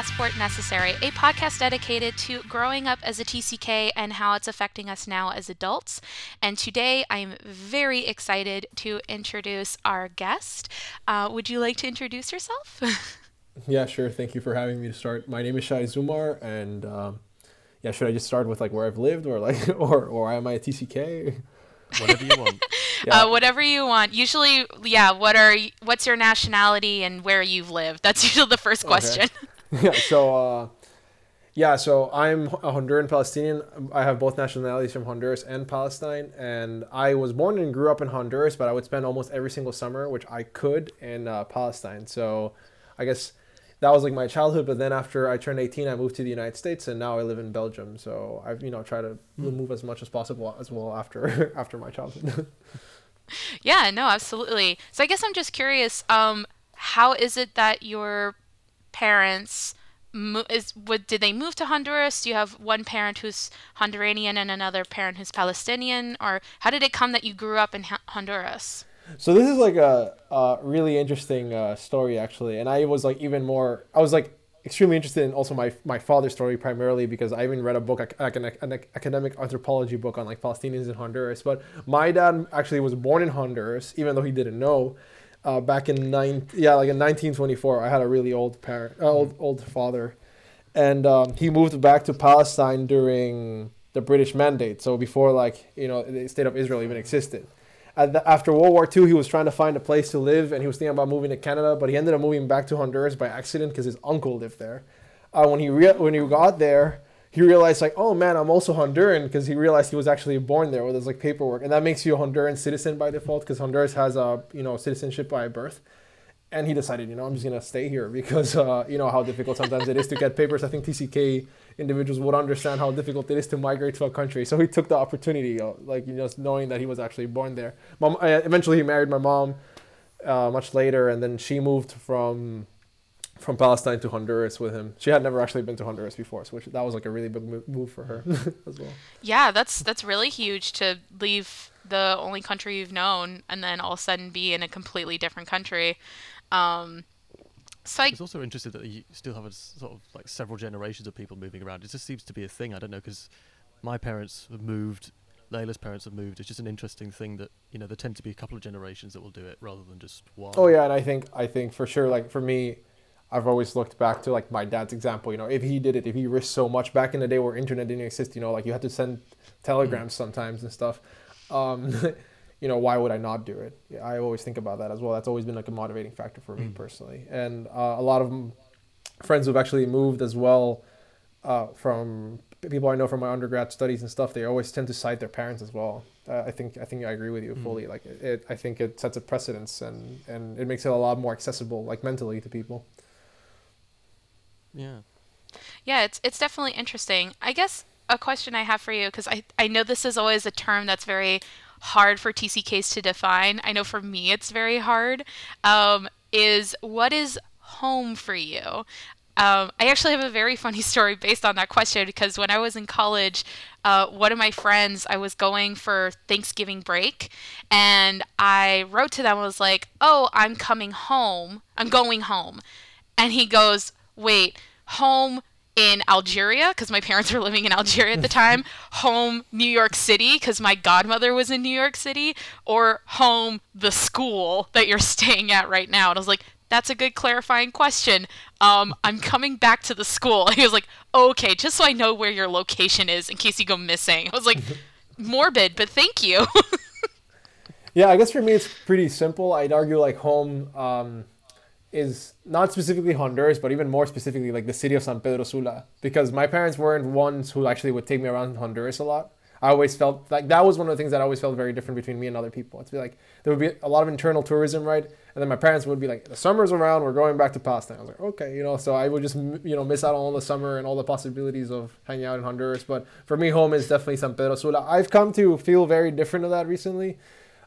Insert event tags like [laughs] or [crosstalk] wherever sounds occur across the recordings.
and this is Passport Necessary, a podcast dedicated to growing up as a TCK and how it's affecting us now as adults. And today I'm very excited to introduce our guest. Uh, would you like to introduce yourself? [laughs] yeah, sure. Thank you for having me to start. My name is Shai Zumar, and um, yeah, should I just start with like where I've lived, or like, [laughs] or or am I a TCK? Whatever you want. yeah. [laughs] uh, whatever you want. Usually, yeah. What are what's your nationality and where you've lived? That's usually the first question. Okay. [laughs] yeah. So, uh, yeah. So I'm a Honduran Palestinian. I have both nationalities from Honduras and Palestine, and I was born and grew up in Honduras, but I would spend almost every single summer, which I could, in uh, Palestine. So, I guess that was like my childhood. But then after I turned 18, I moved to the United States, and now I live in Belgium. So I've you know tried to mm. move as much as possible as well after [laughs] after my childhood. [laughs] yeah, no, absolutely. So I guess I'm just curious. Um, how is it that your parents is would did they move to Honduras? Do you have one parent who's Honduranian and another parent who's Palestinian, or how did it come that you grew up in Honduras? So this is like a, a really interesting uh, story actually, and I was like even more. I was like extremely interested in also my my father's story primarily because I even read a book like an, an academic anthropology book on like Palestinians in Honduras. But my dad actually was born in Honduras, even though he didn't know. Uh, back in nine yeah like in 1924, I had a really old parent, uh, old old father, and um, he moved back to Palestine during the British Mandate. So before like you know the state of Israel even existed after World War II, he was trying to find a place to live, and he was thinking about moving to Canada, but he ended up moving back to Honduras by accident because his uncle lived there. Uh, when he rea- when he got there, he realized like, oh man, I'm also Honduran because he realized he was actually born there with his like paperwork, and that makes you a Honduran citizen by default because Honduras has a you know citizenship by birth and he decided, you know, I'm just gonna stay here [laughs] because uh, you know how difficult sometimes it is to get papers. I think TCK individuals would understand how difficult it is to migrate to a country. So he took the opportunity, uh, like you know, just knowing that he was actually born there. Mom, eventually he married my mom uh, much later, and then she moved from from Palestine to Honduras with him. She had never actually been to Honduras before, so which, that was like a really big move for her [laughs] as well. Yeah, that's that's really huge to leave the only country you've known and then all of a sudden be in a completely different country. Um, so I was also interested that you still have a sort of like several generations of people moving around. It just seems to be a thing. I don't know because my parents have moved, Layla's parents have moved. It's just an interesting thing that you know there tend to be a couple of generations that will do it rather than just one. Oh yeah, and I think I think for sure like for me, I've always looked back to like my dad's example. You know, if he did it, if he risked so much back in the day where internet didn't exist, you know, like you had to send telegrams sometimes and stuff. Um, [laughs] you know, why would I not do it? I always think about that as well. That's always been like a motivating factor for me mm. personally. And uh, a lot of friends who've actually moved as well uh, from people I know from my undergrad studies and stuff, they always tend to cite their parents as well. Uh, I think I think I agree with you mm. fully. Like it, it, I think it sets a precedence and and it makes it a lot more accessible, like mentally, to people. Yeah. Yeah, it's it's definitely interesting. I guess a question I have for you because I I know this is always a term that's very hard for TCKs to define. I know for me it's very hard. Um, is what is home for you? Um, I actually have a very [laughs] funny story based on that question because when I was in college, uh, one of my friends, I was going for Thanksgiving break, and I wrote to them, I was like, Oh, I'm coming home. I'm going home. And he goes, Wait, home in Algeria because my parents [laughs] were living in Algeria at the time, home New York City because my godmother was in New York City, or home the school that you're [laughs] staying at right now. And I was like, that's a good clarifying question. Um, I'm coming back to the school. And [laughs] he was like, okay, just so I know where your location is in case you go missing. I was like, morbid, but thank you. yeah, I guess for me it's pretty simple. I'd argue like home. Um, is not specifically Honduras, but even more specifically like the city of San Pedro Sula, because my parents weren't ones who actually would take me around Honduras a lot. I always felt like that was one of the things that I always felt very different between me and other people. It's be like there would be a lot of internal tourism, right? And then my parents would be like, "The summer's around, we're going back to Palestine." I was like, "Okay," you know. So I would just you know miss out on all the summer and all the possibilities of hanging out in Honduras. But for me, home is definitely San Pedro Sula. I've come to feel very different of that recently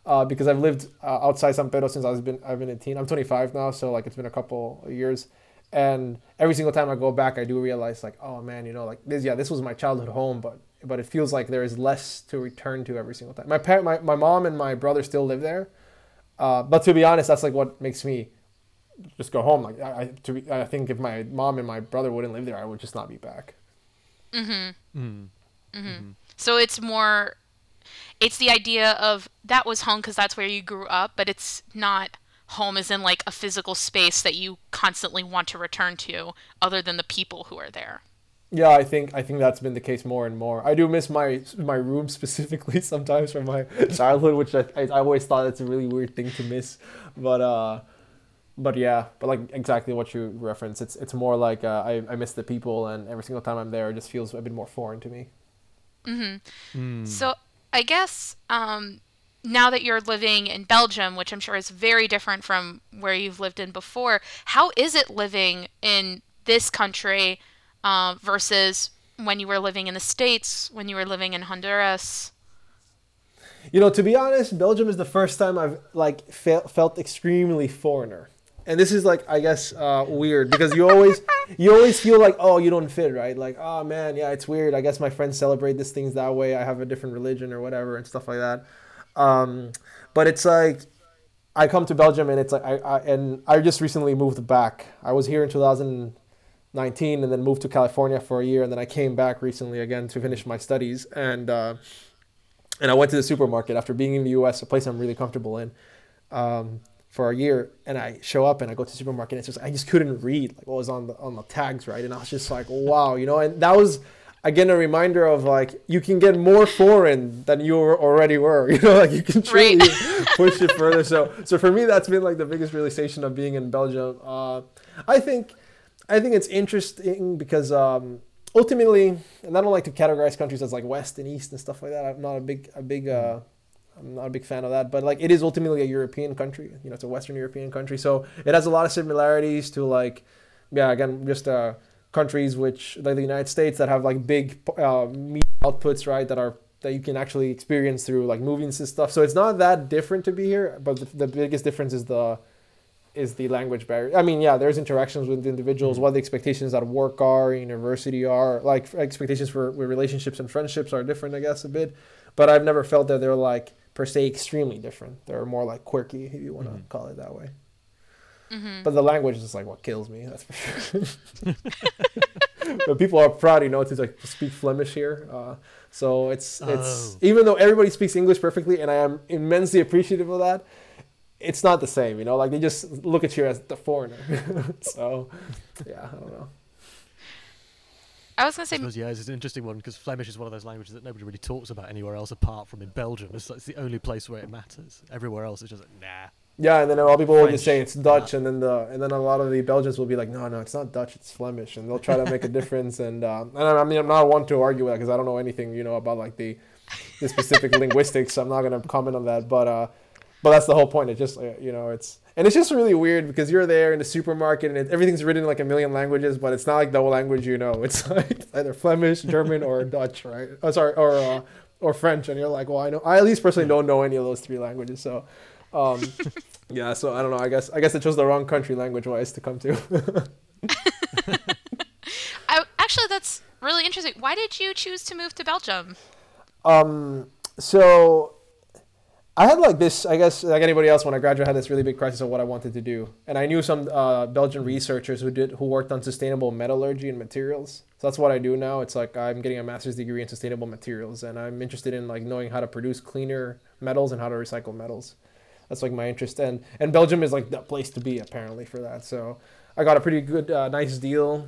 uh, because I've lived uh, outside San Pedro since I've been I've been a teen. I'm 25 now, so like it's been a couple years, and every single time I go back, I do realize like, oh man, you know, like this yeah, this was my childhood home, but but it feels like there is less to return to every single time. My parent, my, my mom and my brother still live there, uh, but to be honest, that's like what makes me just go home. Like I, I to be, I think if my mom and my brother wouldn't live there, I would just not be back. Mm-hmm. Mm. Mm-hmm. So it's more, it's the idea of that was home because that's where you grew up, but it's not home as in like a physical space that you constantly want to return to, other than the people who are there. Yeah, I think I think that's been the case more and more. I do miss my my room [laughs] specifically sometimes from my childhood, which I, I, I always thought it's a really weird thing to miss, but uh, but yeah, but like exactly what you reference, it's it's more like uh, I I miss the people, and every single time I'm there, it just feels a bit more foreign to me. Mm-hmm. Mm. So I guess um, now that you're living in Belgium, which I'm sure is very different from where you've lived in before, how is it living in this country uh, versus when you were living in the States, when you were living in Honduras? You know, to be honest, Belgium is the first time I've like fe- felt extremely foreigner, and this is like I guess uh, weird because you always you always feel like oh you don't fit right, like oh man yeah it's weird. I guess my friends celebrate these things that way. I have a different religion or whatever and stuff like that. Um, but it's like I come to Belgium and it's like I, I and I just recently moved back. I was here in 2019 and then moved to California for a year and then I came back recently again to finish my studies and. Uh, and I went to the supermarket after being in the U.S., a place I'm really comfortable in, um, for a year. And I show up and I go to the supermarket. And it's just I just couldn't read like what was on the on the tags, right? And I was just like, wow, you know. And that was again a reminder of like you can get more foreign than you already were. [laughs] You know, like you can truly Right. [laughs] push it further. So so for me, that's been like the biggest realization of being in Belgium. Uh, I think I think it's interesting because um, ultimately, and I don't like to categorize countries as like West and East and stuff like that. I'm not a big a big uh, I'm not a big fan of that. But like it is ultimately a European country. You know, it's a Western European country, so it has a lot of similarities to like yeah again just uh, countries which like the United States that have like big uh, media outputs right that are that you can actually experience through like movies and stuff. So it's not that different to be here, but the, the biggest difference is the is the language barrier. I mean, yeah, there's interactions with individuals, what the expectations at work are, university are, like expectations for with relationships and friendships are different, I guess, a bit. But I've never felt that they're like per se extremely different. They're more like quirky, if you want to Mhm. call it that way. hmm But the language is like what kills me. That's for sure. [laughs] but people are proud, you know, to like speak Flemish here. Uh, so it's it's Oh. even though everybody speaks English perfectly, and I am immensely appreciative of that. It's not the same, you know. Like they just look at you as the foreigner. [laughs] so, yeah, I don't know. I was gonna say, suppose, yeah, it's an interesting one because Flemish is one of those languages that nobody really talks about anywhere else apart from in Belgium. It's, like, it's the only place where it matters. Everywhere else, it's just like, nah. Yeah, and then a lot of people will just say it's Dutch, and then the and then a lot of the Belgians will be like, no, no, it's not Dutch, it's Flemish, and they'll try to make a [laughs] difference. And um, and I I mean, I'm not one to argue with that because I don't know anything, you know, about like the the specific [laughs] linguistics. So I'm not gonna comment on that, but uh, but that's the whole point. It just uh, you know, it's and it's just really weird because you're there in the supermarket and it, everything's written in like a million languages, but it's not like the language you know. [laughs] It's like it's either Flemish, German, or [laughs] Dutch, right? Oh, sorry, or uh, or French, and you're like, well, I know. I at least personally don't know any of those three languages, so. Um, [laughs] yeah, so I don't know. I guess I guess I chose the wrong country language wise to come to. I, actually, that's really interesting. Why did you choose to move to Belgium? um, so I had like this. I guess like anybody else, when I graduated, I had this really big crisis of what I wanted to do, and I knew some uh, Belgian researchers who did who worked on sustainable metallurgy and materials. So that's what I do now. It's like I'm getting a master's degree in sustainable materials, and I'm interested in like knowing how to produce cleaner metals and how to recycle metals. That's like my interest, and and Belgium is like the place to be apparently for that. So I got a pretty good, uh, nice deal.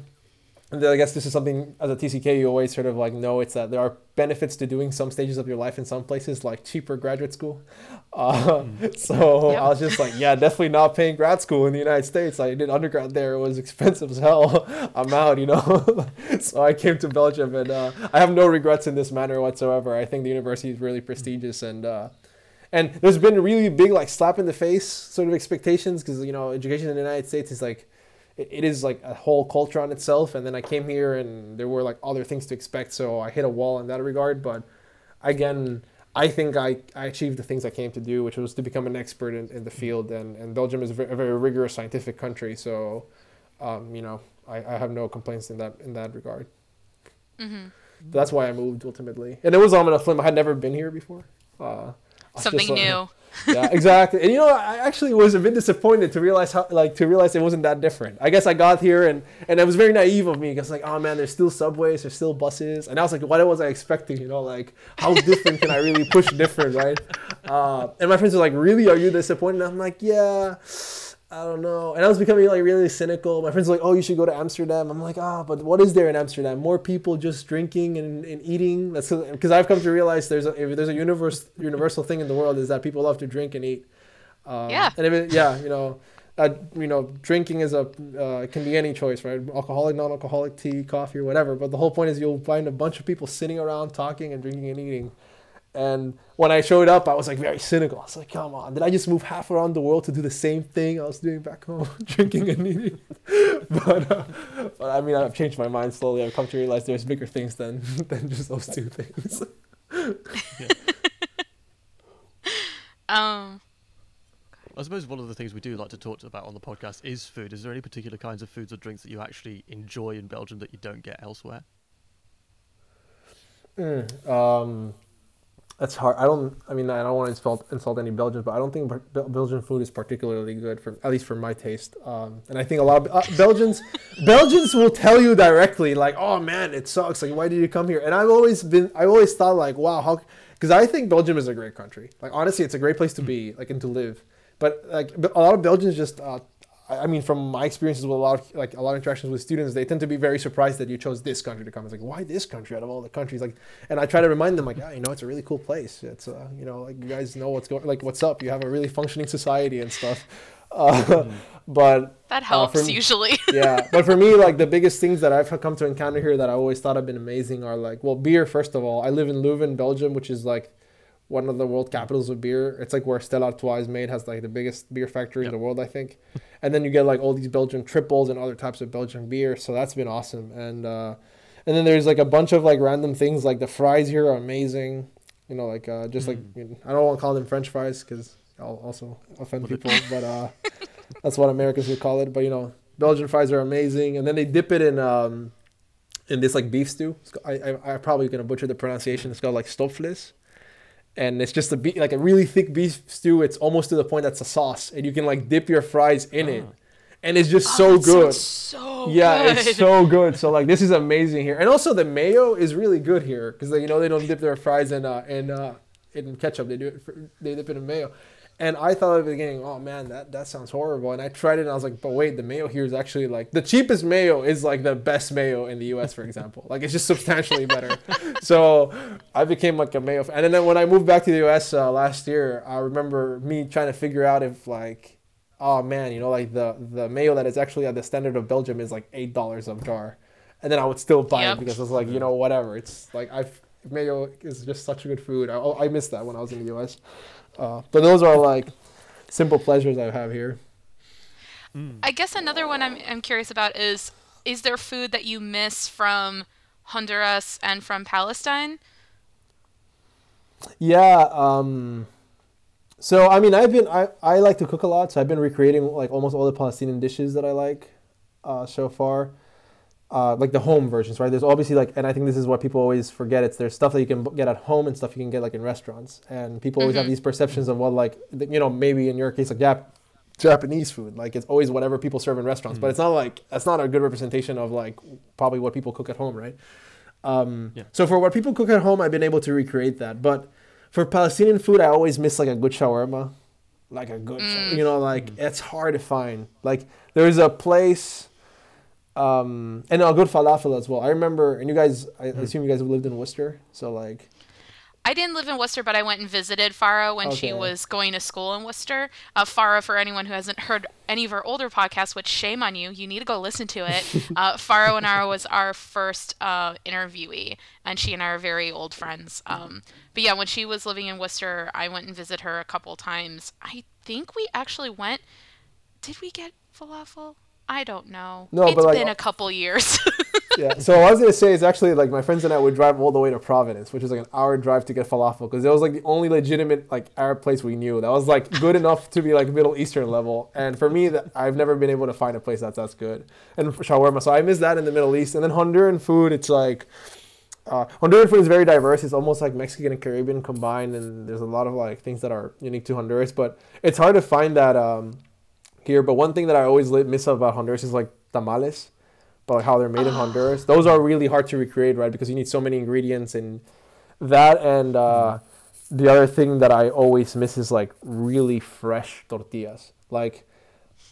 And I guess this is something as a TCK you always sort of like know it's that there are benefits to doing some stages of your life in some places like cheaper graduate school. [laughs] Uh, So Yep. I was just like, yeah, definitely not paying grad school in the United States. I did undergrad there; it was expensive as hell. [laughs] I'm out, you know. [laughs] so I came to Belgium, and uh, I have no regrets in this matter whatsoever. I think the university is really prestigious and. Uh, and there's been really big like slap in the face sort of expectations because you know education in the United States is like it, it is like a whole culture on itself and then I came here and there were like other things to expect so I hit a wall in that regard but again I think I, I achieved the things I came to do which was to become an expert in, in the field and, and Belgium is a very, a very rigorous scientific country so um, you know I, I have no complaints in that in that regard. Hmm that's why I moved ultimately. And it was on a flim I had never been here before. Uh, Something just, uh, new. Yeah, exactly. And you know, I actually was a bit disappointed to realize how, like, to realize it wasn't that different. I guess I got here and and it was very naive of me because like, oh man, there's still subways, there's still buses, and I was like, what was I expecting? You know, like, how different can I really push different, right? Uh, and my friends were like, really, are you disappointed? And I'm like, yeah. I don't know. And I was becoming like really cynical. My friends were like, oh, you should go to Amsterdam. I'm like, ah, oh, but what is there in Amsterdam? More people just drinking and, and eating. That's because I've come to realize there's a if there's a universe universal thing in the world is that people love to drink and eat. Um, yeah. And it, yeah, you know, uh, you know, drinking is a uh, can be any choice, right? Alcoholic, non-alcoholic, tea, coffee, or whatever. But the whole point is you'll find a bunch of people sitting around talking and drinking and eating. And when I showed up, I was like very cynical. I was like, come on, did I just move half around the world to do the same thing I was doing back home, [laughs] drinking and eating? [laughs] but, uh, but I mean, I've changed my mind slowly. I've come to realize there's bigger things than, [laughs] than just those two things. um, I suppose one of the things we do like to talk about on the podcast is food. Is there any particular kinds of foods or drinks that you actually enjoy in Belgium that you don't get elsewhere? Mm, um, that's hard. I don't. I mean, I don't want to insult insult any Belgians, but I don't think Belgian food is particularly good for at least for my taste. Um, and I think a lot of uh, Belgians [laughs] Belgians will tell you directly, like, "Oh man, it sucks. Like, why did you come here?" And I've always been, I always thought, like, "Wow, how?" Because I think Belgium is a great country. Like, honestly, it's a great place to be, like, and to live. But like, a lot of Belgians just uh, I mean, from my experiences with a lot of like a lot of interactions with students, they tend to be very surprised that you chose this country to come. It's like, why this country out of all the countries? Like, and I try to remind them, like, yeah, you know, it's a really cool place. It's, uh, you know, like you guys know what's going, like, what's up. You have a really functioning society and stuff. [laughs] Uh. But that helps uh, usually. [laughs] yeah, but for me, like the biggest things that I've come to encounter here that I always thought have been amazing are like, well, beer. First of all, I live in Leuven, Belgium, which is like one of the world capitals of beer. It's like where Stella Artois is made, has like the biggest beer factory yep. in the world, I think. and then you get like all these Belgian triples and other types of Belgian beer. So that's been awesome. And uh, and then there's like a bunch of like random things like the fries here are amazing. You know, like uh, just mm. like I, mean, I don't want to call them French fries because I'll also offend people, but uh, that's what Americans would call it. But you know, Belgian fries are amazing, and then they dip it in um, in this like beef stew. I, I I'm probably gonna butcher the pronunciation. It's called like stoofvlees and it's just a be- like a really thick beef stew. It's almost to the point that's a sauce, and you can like dip your fries in it, ah. and it's just oh, so good. So yeah, good. it's so good. So like this is amazing here, and also the mayo is really good here because you know they don't dip their fries in uh, in uh, in ketchup. They do it. For, they dip it in mayo. And I thought at the beginning, oh man, that, that sounds horrible. And I tried it and I was like, but wait, the mayo here is actually like the cheapest mayo is like the best mayo in the US, for example. like it's just substantially better. [laughs] so I became like a mayo fan. And then when I moved back to the US uh, last year, I remember me trying to figure out if like, oh man, you know, like the, the mayo that is actually at the standard of Belgium is like $8 a jar. And then I would still buy yep. it because I was like, you know, whatever. It's like I've mayo is just such a good food. I, I missed that when I was in the US. Uh, but those are like simple pleasures I have here. Mm. I guess another one I'm, I'm curious about is is there food that you miss from Honduras and from Palestine? Yeah. Um, so I mean, I've been I, I like to cook a lot, so I've been recreating like almost all the Palestinian dishes that I like uh, so far uh, like the home versions, right? There's obviously like, and I think this is what people always forget. It's there's stuff that you can get at home and stuff you can get like in restaurants, and people always mm-hmm. have these perceptions of what like, you know, maybe in your case like Jap- Japanese food, like it's always whatever people serve in restaurants, mm-hmm. but it's not like that's not a good representation of like probably what people cook at home, right? Um, yeah. So for what people cook at home, I've been able to recreate that, but for Palestinian food, I always miss like a good shawarma, like a good, mm. you know, like mm. it's hard to find. Like there's a place um, and a good falafel as well. I remember, and you guys, I mm. assume you guys have lived in Worcester, so like. I didn't live in Worcester, but I went and visited Farah when okay. she was going to school in Worcester. Uh, Farah, for anyone who hasn't heard any of our older podcasts, which shame on you, you need to go listen to it. [laughs] uh, Farah Onara was our first uh, interviewee, and she and I are very old friends. Um, but yeah, when she was living in Worcester, I went and visited her a couple times. I think we actually went. Did we get falafel? I don't know. No, it's but like, been a couple years. [laughs] yeah. So I was gonna say is actually like my friends and I would drive all the way to Providence, which is like an hour drive to get falafel, because it was like the only legitimate like Arab place we knew that was like good enough to be like Middle Eastern level. And for me, that I've never been able to find a place that's that's good. And shawarma, so I miss that in the Middle East. And then Honduran food, it's like uh, Honduran food is very diverse. It's almost like Mexican and Caribbean combined, and there's a lot of like things that are unique to Honduras. But it's hard to find that um, here. But one thing that I always miss about Honduras is like tamales, but like how they're made in Honduras. Those are really hard to recreate, right? Because you need so many ingredients and that. And uh, the other thing that I always miss is like really fresh tortillas, like.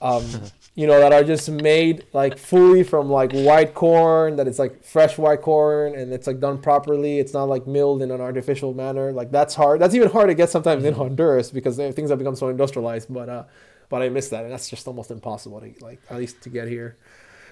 Um, [laughs] you know, that are just made like fully from like white corn, that it's like fresh white corn and it's like done properly. It's not like milled in an artificial manner. Like that's hard. That's even hard to get sometimes in Honduras because things have become so industrialized. But uh, but I miss that, and that's just almost impossible to like at least to get here.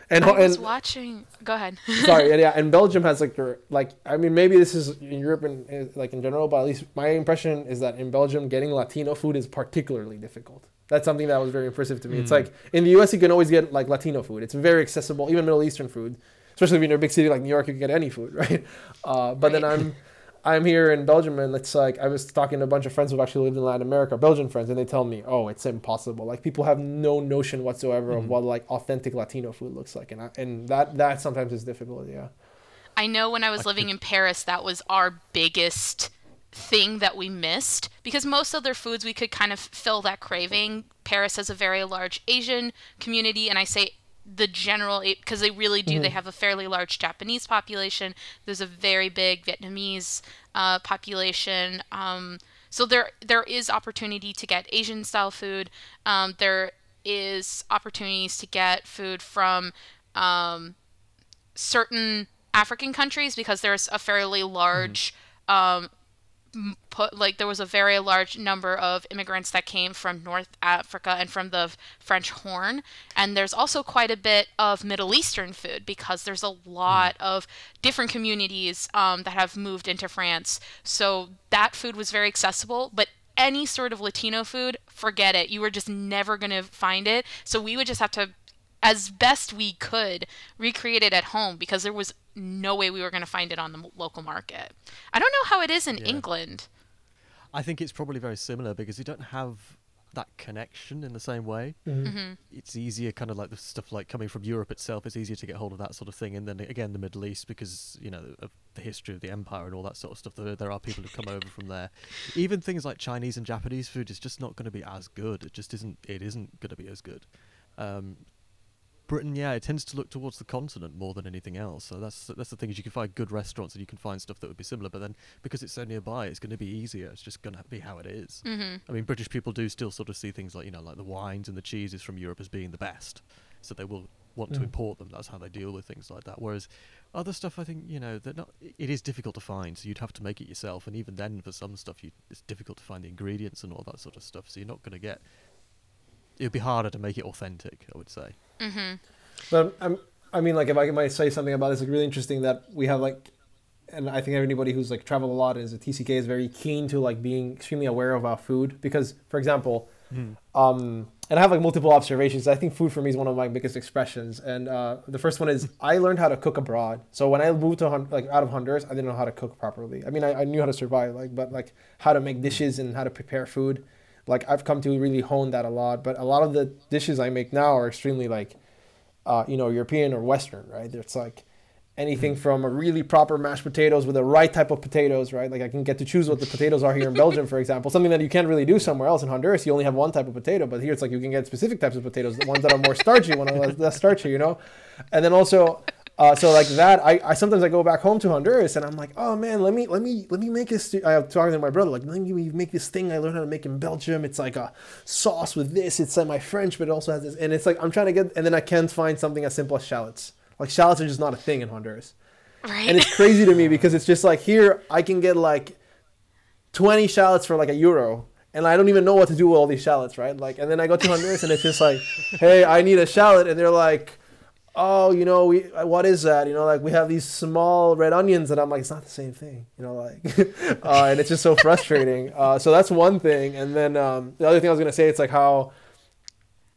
And I was and, watching. Go ahead. [laughs] sorry, yeah, and [laughs] Belgium has like their like. I mean, maybe this is in Europe and like in general, but at least my impression is that in Belgium, getting Latino food is particularly difficult. That's something that was very impressive to me. Mm. It's like in the U.S. you can always get like Latino food. It's very accessible, even Middle Eastern food. Especially if you're in a big city like New York, you can get any food, [laughs] right? Uh, but right. then I'm, I'm here in Belgium, and it's like I was talking to a bunch of friends who've actually lived in Latin America, Belgian friends, and they tell me, oh, it's impossible. Like people have no notion whatsoever mm-hmm. of what like authentic Latino food looks like, and I, and that that sometimes is difficult. Yeah. I know when I was living in Paris, that was our biggest thing that we missed because most other foods we could kind of fill that craving. Paris has a very large Asian community, and I say the general because they really do. Mm-hmm. They have a fairly large Japanese population. There's a very big Vietnamese uh, population. Um, so there there is opportunity to get Asian style food. Um, there is opportunities to get food from um, certain African countries because there's a fairly large mm put like there was a very large number of immigrants that came from North Africa and from the French Horn. And there's also quite a bit of Middle Eastern food because there's a lot mm. of different communities um, that have moved into France. So that food was very accessible but any sort of Latino food forget it. You were just never going to find it. So we would just have to as best we could recreate it at home because there was no way we were going to find it on the local market. I don't know how it is in yeah. England. I think it's probably very similar because you don't have that connection in the same way. Mm-hmm. Mm-hmm. It's easier, kind of like the stuff like coming from Europe itself. It's easier to get hold of that sort of thing, and then again the Middle East because you know of the history of the empire and all that sort of stuff. There, there are people who come over from there. Even things like Chinese and Japanese food is just not going to be as good. It just isn't. It isn't going to be as good. Um, Britain, yeah, it tends to look towards the continent more than anything else. So that's that's the thing is you can find good restaurants and you can find stuff that would be similar, but then because it's so nearby, it's going to be easier. It's just going to be how it is. Mm-hmm. I mean, British people do still sort of see things like you know like the wines and the cheeses from Europe as being the best, so they will want mm. to import them. That's how they deal with things like that. Whereas other stuff, I think you know, they're not. It is difficult to find, so you'd have to make it yourself. And even then, for some stuff, you, it's difficult to find the ingredients and all that sort of stuff. So you're not going to get. It'd be harder to make it authentic, I would say. Mm-hmm. But I'm, I mean, like if I might say something about this, like really interesting that we have like, and I think anybody who's like traveled a lot is a TCK is very keen to like being extremely aware of our food because, for example, mm. um, and I have like multiple observations. I think food for me is one of my biggest expressions, and uh, the first one is [laughs] I learned how to cook abroad. So when I moved to like out of Honduras, I didn't know how to cook properly. I mean, I, I knew how to survive, like, but like how to make dishes and how to prepare food. Like I've come to really hone that a lot. But a lot of the dishes I make now are extremely like uh, you know, European or Western, right? It's like anything mm-hmm. from a really proper mashed potatoes with the right type of potatoes, right? Like I can get to choose what the potatoes are here in Belgium, for example. Something that you can't really do somewhere else in Honduras. You only have one type of potato, but here it's like you can get specific types of potatoes, the ones that are more starchy, one less, less starchy, you know. And then also uh, so like that, I, I sometimes I go back home to Honduras and I'm like, oh man, let me let me let me make this. I have talking to my brother like, let me make this thing I learned how to make in Belgium. It's like a sauce with this. It's semi French, but it also has this. And it's like I'm trying to get, and then I can't find something as simple as shallots. Like shallots are just not a thing in Honduras. Right. And it's crazy to me because it's just like here I can get like 20 shallots for like a euro and I don't even know what to do with all these shallots, right? Like, and then I go to Honduras and it's just like, hey, I need a shallot, and they're like, oh, you know, we what is that? You know, like we have these small red onions, and I'm like, it's not the same thing. You know, like, [laughs] uh, and it's just so frustrating. [laughs] Uh, so that's one thing, and then um, the other thing I was gonna say, it's like how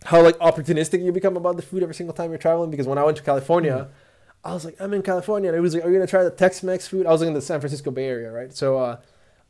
how like opportunistic you become about the food every single time you're traveling. Because when I went to California. Mm. I was like, I'm in California, and it was like, "Are you gonna try the Tex-Mex food?" I was like in the San Francisco Bay Area, right? So uh,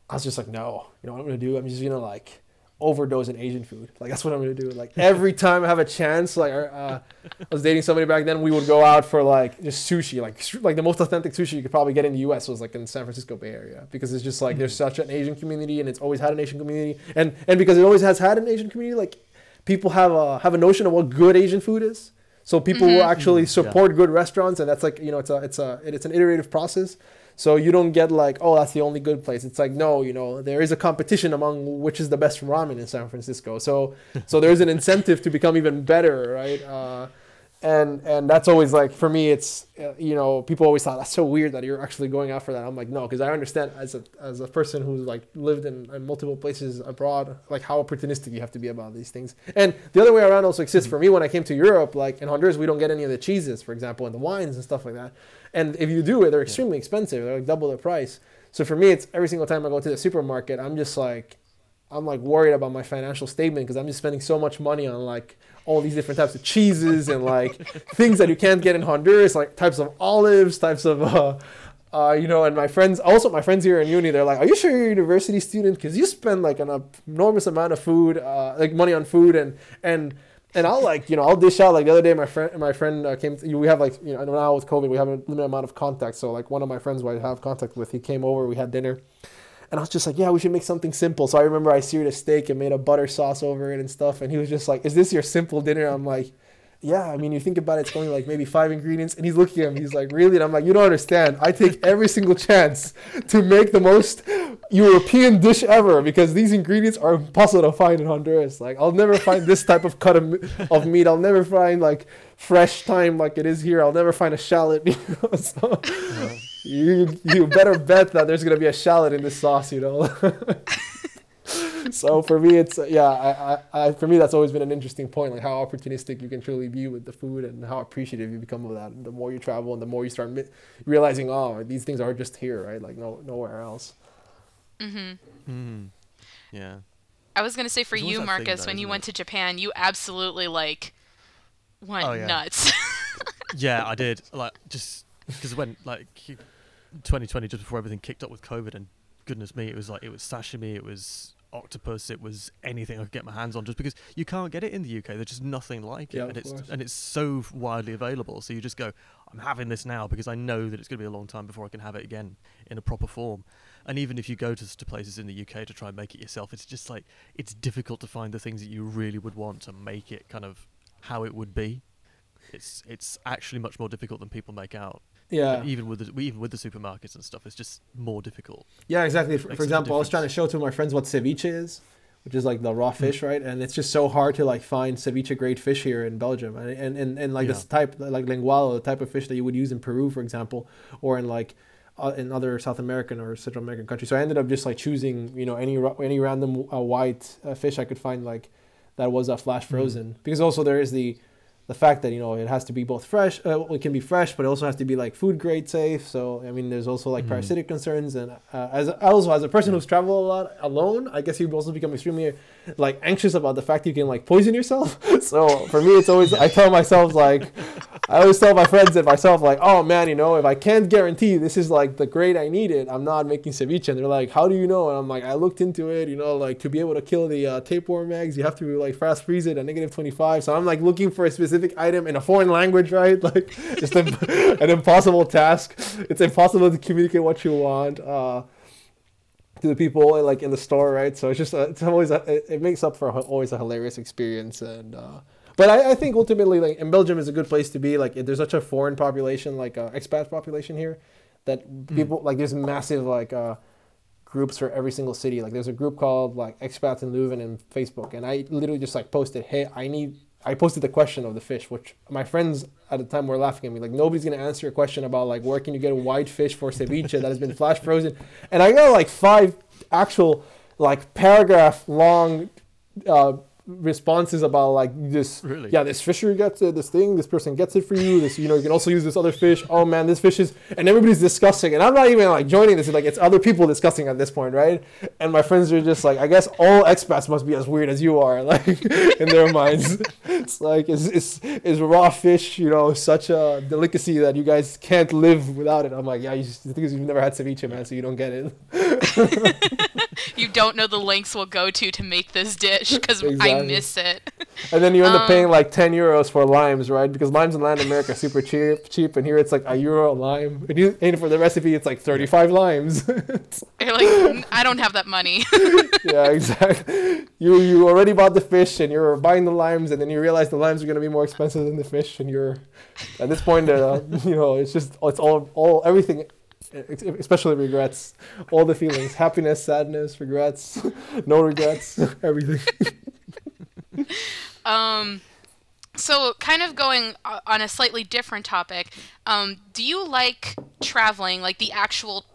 I was just like, "No, you know what I'm gonna do? I'm just gonna like overdose in Asian food. Like that's what I'm gonna do. Like every [laughs] time I have a chance, like uh, I was dating somebody back then, we would go out for like just sushi, like like the most authentic sushi you could probably get in the U.S. was like in the San Francisco Bay Area because it's just like there's Mm-hmm. such an Asian community and it's always had an Asian community, and and because it always has had an Asian community, like people have a have a notion of what good Asian food is. So people will actually Mm, yeah. support good restaurants, and that's like you know it's a it's a it's an iterative process. So you don't get like, oh, that's the only good place. It's like, no, you know, there is a competition among which is the best ramen in San Francisco. So, [laughs] so there's an incentive to become even better, right? Uh, and and that's always like for me, it's you know, people always thought that's so weird that you're actually going out for that. I'm like, no, because I understand as a as a person who's like lived in, in multiple places abroad, like how opportunistic you have to be about these things. And the other way around also exists for me when I came to Europe. Like in Honduras, we don't get any of the cheeses, for example, and the wines and stuff like that. And if you do, they're extremely expensive. They're like double the price. So for me, it's every single time I go to the supermarket, I'm just like, I'm like worried about my financial statement because I'm just spending so much money on like all these different types of cheeses and like [laughs] things that you can't get in Honduras, like types of olives, types of, uh, uh, you know, and my friends, also my friends here in uni, they're like, "Are you sure you're a university student? Because you spend like an enormous amount of food, uh, like money on food, and and and I'll like you know I'll dish out like the other day my friend my friend uh, came to, we have like you know now with COVID we have a limited amount of contact so like one of my friends who I have contact with he came over we had dinner and I was just like yeah we should make something simple so I remember I seared a steak and made a butter sauce over it and stuff and he was just like is this your simple dinner I'm like yeah I mean you think about it it's only like maybe five ingredients and he's looking at me he's like really and I'm like you don't understand I take every single chance to make the most European dish ever because these ingredients are impossible to find in Honduras. Like I'll never find this type of cut of, of meat. I'll never find like fresh thyme like it is here. I'll never find a shallot. [laughs] you you better bet that there's gonna be a shallot in this sauce. You know. [laughs] so for me, it's yeah. I, I, I for me that's always been an interesting point, like how opportunistic you can truly be with the food and how appreciative you become of that. And the more you travel and the more you start mi- realizing, oh, these things are just here, right? Like no nowhere else. Mm. Hmm. Yeah. I was gonna say for you, Marcus, when you went it? to Japan, you absolutely like went Oh, yeah. nuts. [laughs] Yeah, I did. Like just because when like 2020, just before everything kicked up with COVID, and goodness me, it was like it was sashimi, it was octopus, it was anything I could get my hands on. Just because you can't get it in the UK, there's just nothing like it, Yeah, and it's course. and it's so widely available. So you just go, I'm having this now because I know that it's going to be a long time before I can have it again in a proper form. And even if you go to, to places in the UK to try and make it yourself, it's just like it's difficult to find the things that you really would want to make it kind of how it would be. It's it's actually much more difficult than people make out. Yeah. Even with the, even with the supermarkets and stuff, it's just more difficult. Yeah, exactly. For, for example, I was trying to show to my friends what ceviche is, which is like the raw fish, right? And it's just so hard to like find ceviche grade fish here in Belgium, and and and, and like this type like lenguado, the type of fish that you would use in Peru, for example, or in like. Uh, in other South American or Central American countries, so I ended up just like choosing, you know, any any random uh, white uh, fish I could find like that was uh, flash frozen. Because also there is the the fact that you know it has to be both fresh uh, it can be fresh but it also has to be like food grade safe. So i mean there's also like Mhm. parasitic concerns. And uh, as also as a person who's traveled a lot alone i guess you also become extremely like anxious about the fact you can like poison yourself. [laughs] So for me it's always i tell myself like i always tell my friends and myself like oh man you know if i can't guarantee this is like the grade i needed i'm not making ceviche. And they're like how do you know? And i'm like i looked into it you know like to be able to kill the uh, tapeworm eggs you have to like fast freeze it at negative 25 so i'm like looking for a specific item in a foreign language right [laughs] like just an, an impossible task it's impossible to communicate what you want uh to the people like in the store, right? So it's just uh, it's always a, it, makes up for a, always a hilarious experience, and uh, but I, I think ultimately like in Belgium is a good place to be. Like there's such a foreign population, like uh, expat population here, that people like there's massive like uh, groups for every single city. Like there's a group called like expats in Leuven in Facebook, and I literally just like posted, hey, I need. I posted the question of the fish, which my friends at the time were laughing at me. Like nobody's gonna answer a question about like where can you get a white fish for ceviche that has been flash frozen, and I got like five actual like paragraph long uh, responses about like this Really? yeah this fishery gets it this thing this person gets it for you this you know you can also use this other fish. Oh man this fish is and everybody's discussing and i'm not even like joining this like it's other people discussing at this point right? And my friends are just like i guess all expats must be as weird as you are [laughs] like in their minds. It's like is, is is raw fish you know such a delicacy that you guys can't live without it. I'm like yeah you just, the thing is you've never had ceviche man so you don't get it [laughs] [laughs] you don't know the lengths we'll go to to make this dish because exactly. I miss it. And then you end um, up paying like ten euros for limes, right? Because limes in Latin America are super cheap, cheap, and here it's like a euro a lime. And, you, and for the recipe, it's like thirty-five limes. [laughs] You're like, I don't have that money. [laughs] yeah, exactly. You you already bought the fish, and you're buying the limes, and then you realize the limes are gonna be more expensive than the fish, and you're at this point, uh, you know, it's just it's all all everything especially regrets, all the feelings, happiness, sadness, regrets, [laughs] no regrets, [laughs] everything. [laughs] um, so kind of going on a slightly different topic, um, do you like traveling, like the actual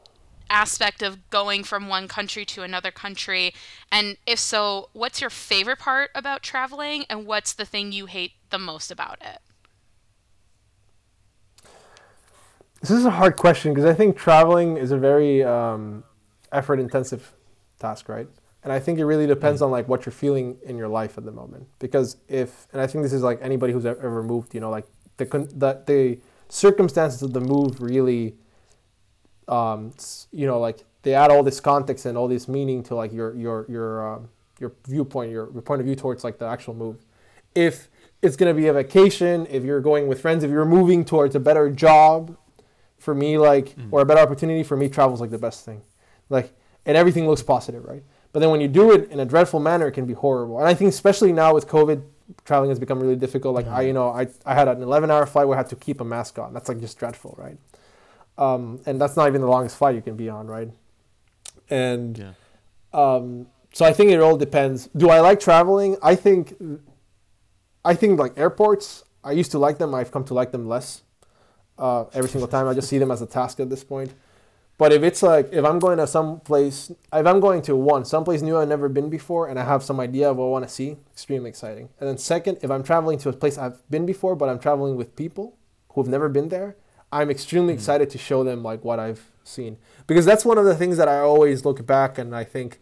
aspect of going from one country to another country? And if so, what's your favorite part about traveling, and what's the thing you hate the most about it? This is a hard question because I think traveling is a very um, effort intensive task, right? And I think it really depends mm. on like what you're feeling in your life at the moment. Because if, and I think this is like anybody who's ever moved, you know, like the the, the circumstances of the move really, um, you know, like they add all this context and all this meaning to like your your your um, your viewpoint, your, your point of view towards like the actual move. If it's going to be a vacation, if you're going with friends, if you're moving towards a better job, for me like mm. or a better opportunity for me travel's like the best thing. Like and everything looks positive right? But then when you do it in a dreadful manner it can be horrible. And i think especially now with covid traveling has become really difficult. Like i you know i, I had an 11 hour flight where i had to keep a mask on. That's like just dreadful right? Um, and that's not even the longest flight you can be on right? And yeah. um, so i think it all depends. Do i like traveling? I think i think like airports i used to like them. I've come to like them less uh, every single time. I just see them as a task at this point. But if it's like if I'm going to some place, if I'm going to one someplace new I've never been before, and I have some idea of what I want to see, extremely exciting. And then second, if I'm traveling to a place I've been before, but I'm traveling with people who've never been there, I'm extremely mm-hmm. excited to show them like what I've seen because that's one of the things that I always look back and I think,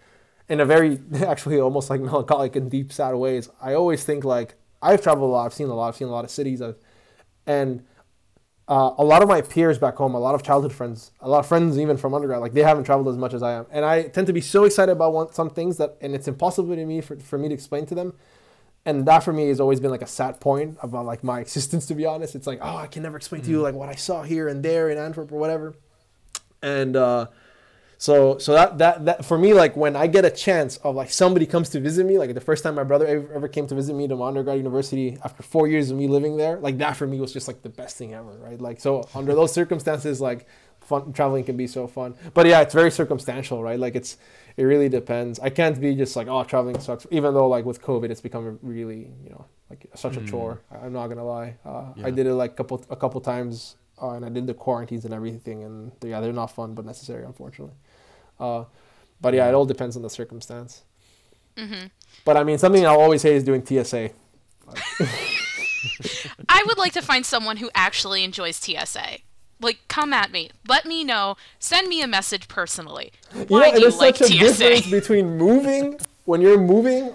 in a very [laughs] actually almost like [laughs] melancholic and deep sad ways, I always think like I've traveled a lot, I've seen a lot, I've seen a lot of cities, I've, and uh, a lot of my peers back home, a lot of childhood friends, a lot of friends even from undergrad, like they haven't traveled as much as I am, and I tend to be so excited about one, some things that, and it's impossible to me for, for me to explain to them, and that for me has always been like a sad point about like my existence. To be honest, it's like oh I can never explain mm-hmm. to you mm. like what I saw here and there in Antwerp or whatever, and uh, so so that that that for me like when I get a chance of like somebody comes to visit me like the first time my brother ever, ever came to visit me to my undergrad university after four years of me living there like that for me was just like the best thing ever right like so under those circumstances like fun traveling can be so fun but yeah it's very circumstantial right like it's it really depends I can't be just like oh traveling sucks even though like with COVID it's become really you know like such a mm. chore I'm not gonna lie uh, yeah. I did it like a couple a couple times uh, and I did the quarantines and everything and yeah they're not fun but necessary unfortunately. Uh, but yeah, it all depends on the circumstance. Mm-hmm. But I mean, something I'll always say is doing TSA. [laughs] I would like to find someone who actually enjoys TSA. Like, come at me. Let me know. Send me a message personally. Why yeah, do you like such a TSA? difference between moving when you're moving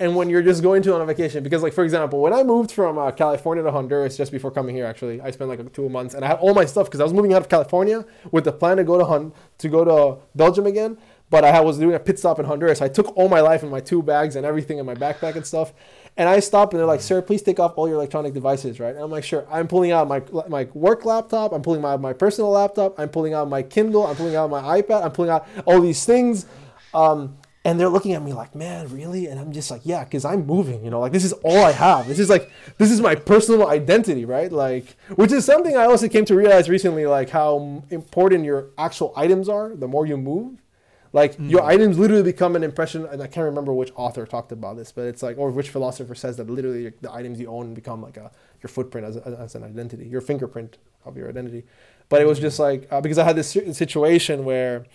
and when you're just going to on a vacation. Because, like for example, when I moved from uh, California to Honduras just before coming here, actually, I spent like two months, and I had all my stuff because I was moving out of California with the plan to go to Hon- to go to Belgium again. But I was doing a pit stop in Honduras. I took all my life in my two bags and everything in my backpack and stuff. And I stopped and they're like, "Sir, please take off all your electronic devices, right?" And I'm like, "Sure." I'm pulling out my my work laptop. I'm pulling out my personal laptop. I'm pulling out my Kindle. I'm pulling out my iPad. I'm pulling out all these things. Um, and they're looking at me like man really? And i'm just like yeah because i'm moving you know like this is all i have. This is like this is my personal identity right? Like which is something i also came to realize recently like how important your actual items are the more you move. Like mm. your items literally become an impression and i can't remember which author talked about this but it's like or which philosopher says that literally the items you own become like a your footprint as, a, as an identity your fingerprint of your identity. But it was just like uh, because i had this situation where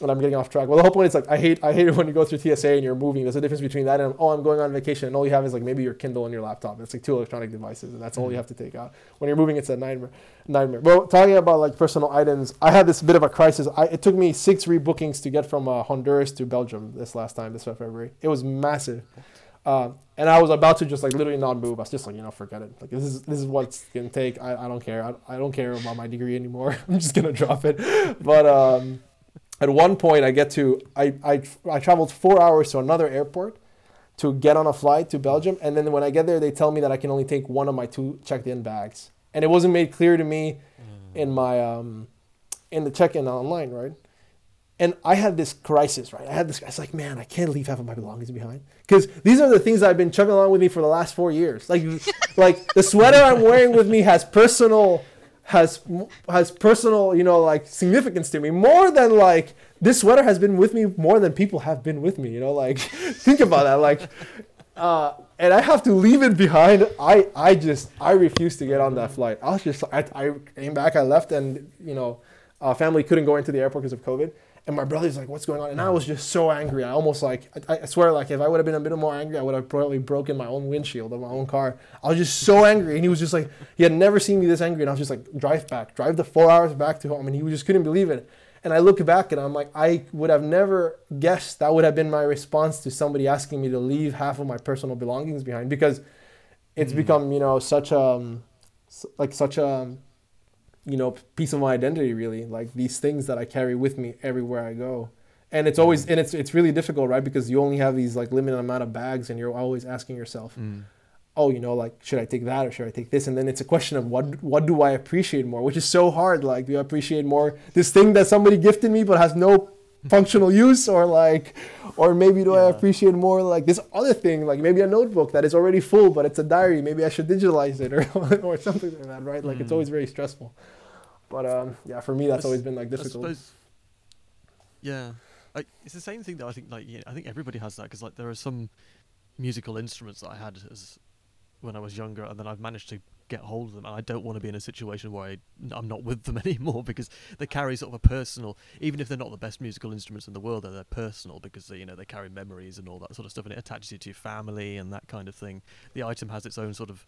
and I'm getting off track. Well, the whole point is like I hate I hate it when you go through TSA and you're moving. There's a difference between that and oh I'm going on vacation and all you have is like maybe your Kindle and your laptop. It's like two electronic devices and that's all you mm-hmm. have to take out. When you're moving, it's a nightmare. Nightmare. Well, talking about like personal items, I had this bit of a crisis. I, it took me six rebookings to get from uh, Honduras to Belgium this last time this February. It was massive. Uh, and I was about to just like literally not move. I was just like, you know, forget it. Like this is this is what it's gonna take. I, I don't care. I, I don't care about my degree anymore. [laughs] I'm just gonna drop it. But um, at one point I get to I, I I traveled four hours to another airport to get on a flight to Belgium, and then when I get there, they tell me that I can only take one of my two checked-in bags, and it wasn't made clear to me in my um, in the check-in online, right? And I had this crisis, right? I had this. I was like, man, I can't leave half of my belongings behind because these are the things I've been chugging along with me for the last four years. Like, [laughs] like the sweater I'm wearing with me has personal has has personal, you know, like significance to me more than like this sweater has been with me more than people have been with me. You know, like [laughs] think about that. Like, uh, and I have to leave it behind. I I just I refuse to get on that flight. I was just I, I came back. I left, and you know, uh, family couldn't go into the airport because of COVID. And my brother's like, "What's going on?" And I was just so angry. I almost like I, I swear, like if I would have been a bit more angry, I would have probably broken my own windshield of my own car. I was just so angry, and he was just like, he had never seen me this angry, and I was just like, "Drive back, drive the four hours back to home," and he just couldn't believe it. And I look back and I'm like, I would have never guessed that would have been my response to somebody asking me to leave half of my personal belongings behind because it's mm. become, you know, such a, um, like such a, you know, piece of my identity really, like these things that I carry with me everywhere I go. And it's always, mm. and it's, it's really difficult, right? Because you only have these like limited amount of bags and you're always asking yourself, mm oh, you know, like should I take that or should I take this? And then it's a question of what what do I appreciate more, which is so hard. Like, do I appreciate more this thing that somebody gifted me but has no [laughs] functional use, or like, or maybe do yeah. I appreciate more like this other thing, like maybe a notebook that is already full but it's a diary. Maybe I should digitalize it or [laughs] or something like that, right? Like mm. it's always very stressful. But um, yeah, for me that's always been like difficult. Suppose, yeah, like, it's the same thing that I think like yeah, I think everybody has that because like there are some musical instruments that I had as when I was younger, and then I've managed to get hold of them. And I don't want to be in a situation where I, I'm not with them [laughs] anymore because they carry sort of a personal, even if they're not the best musical instruments in the world, they're personal because they, you know they carry memories and all that sort of stuff, and it attaches you to your family and that kind of thing. The item has its own sort of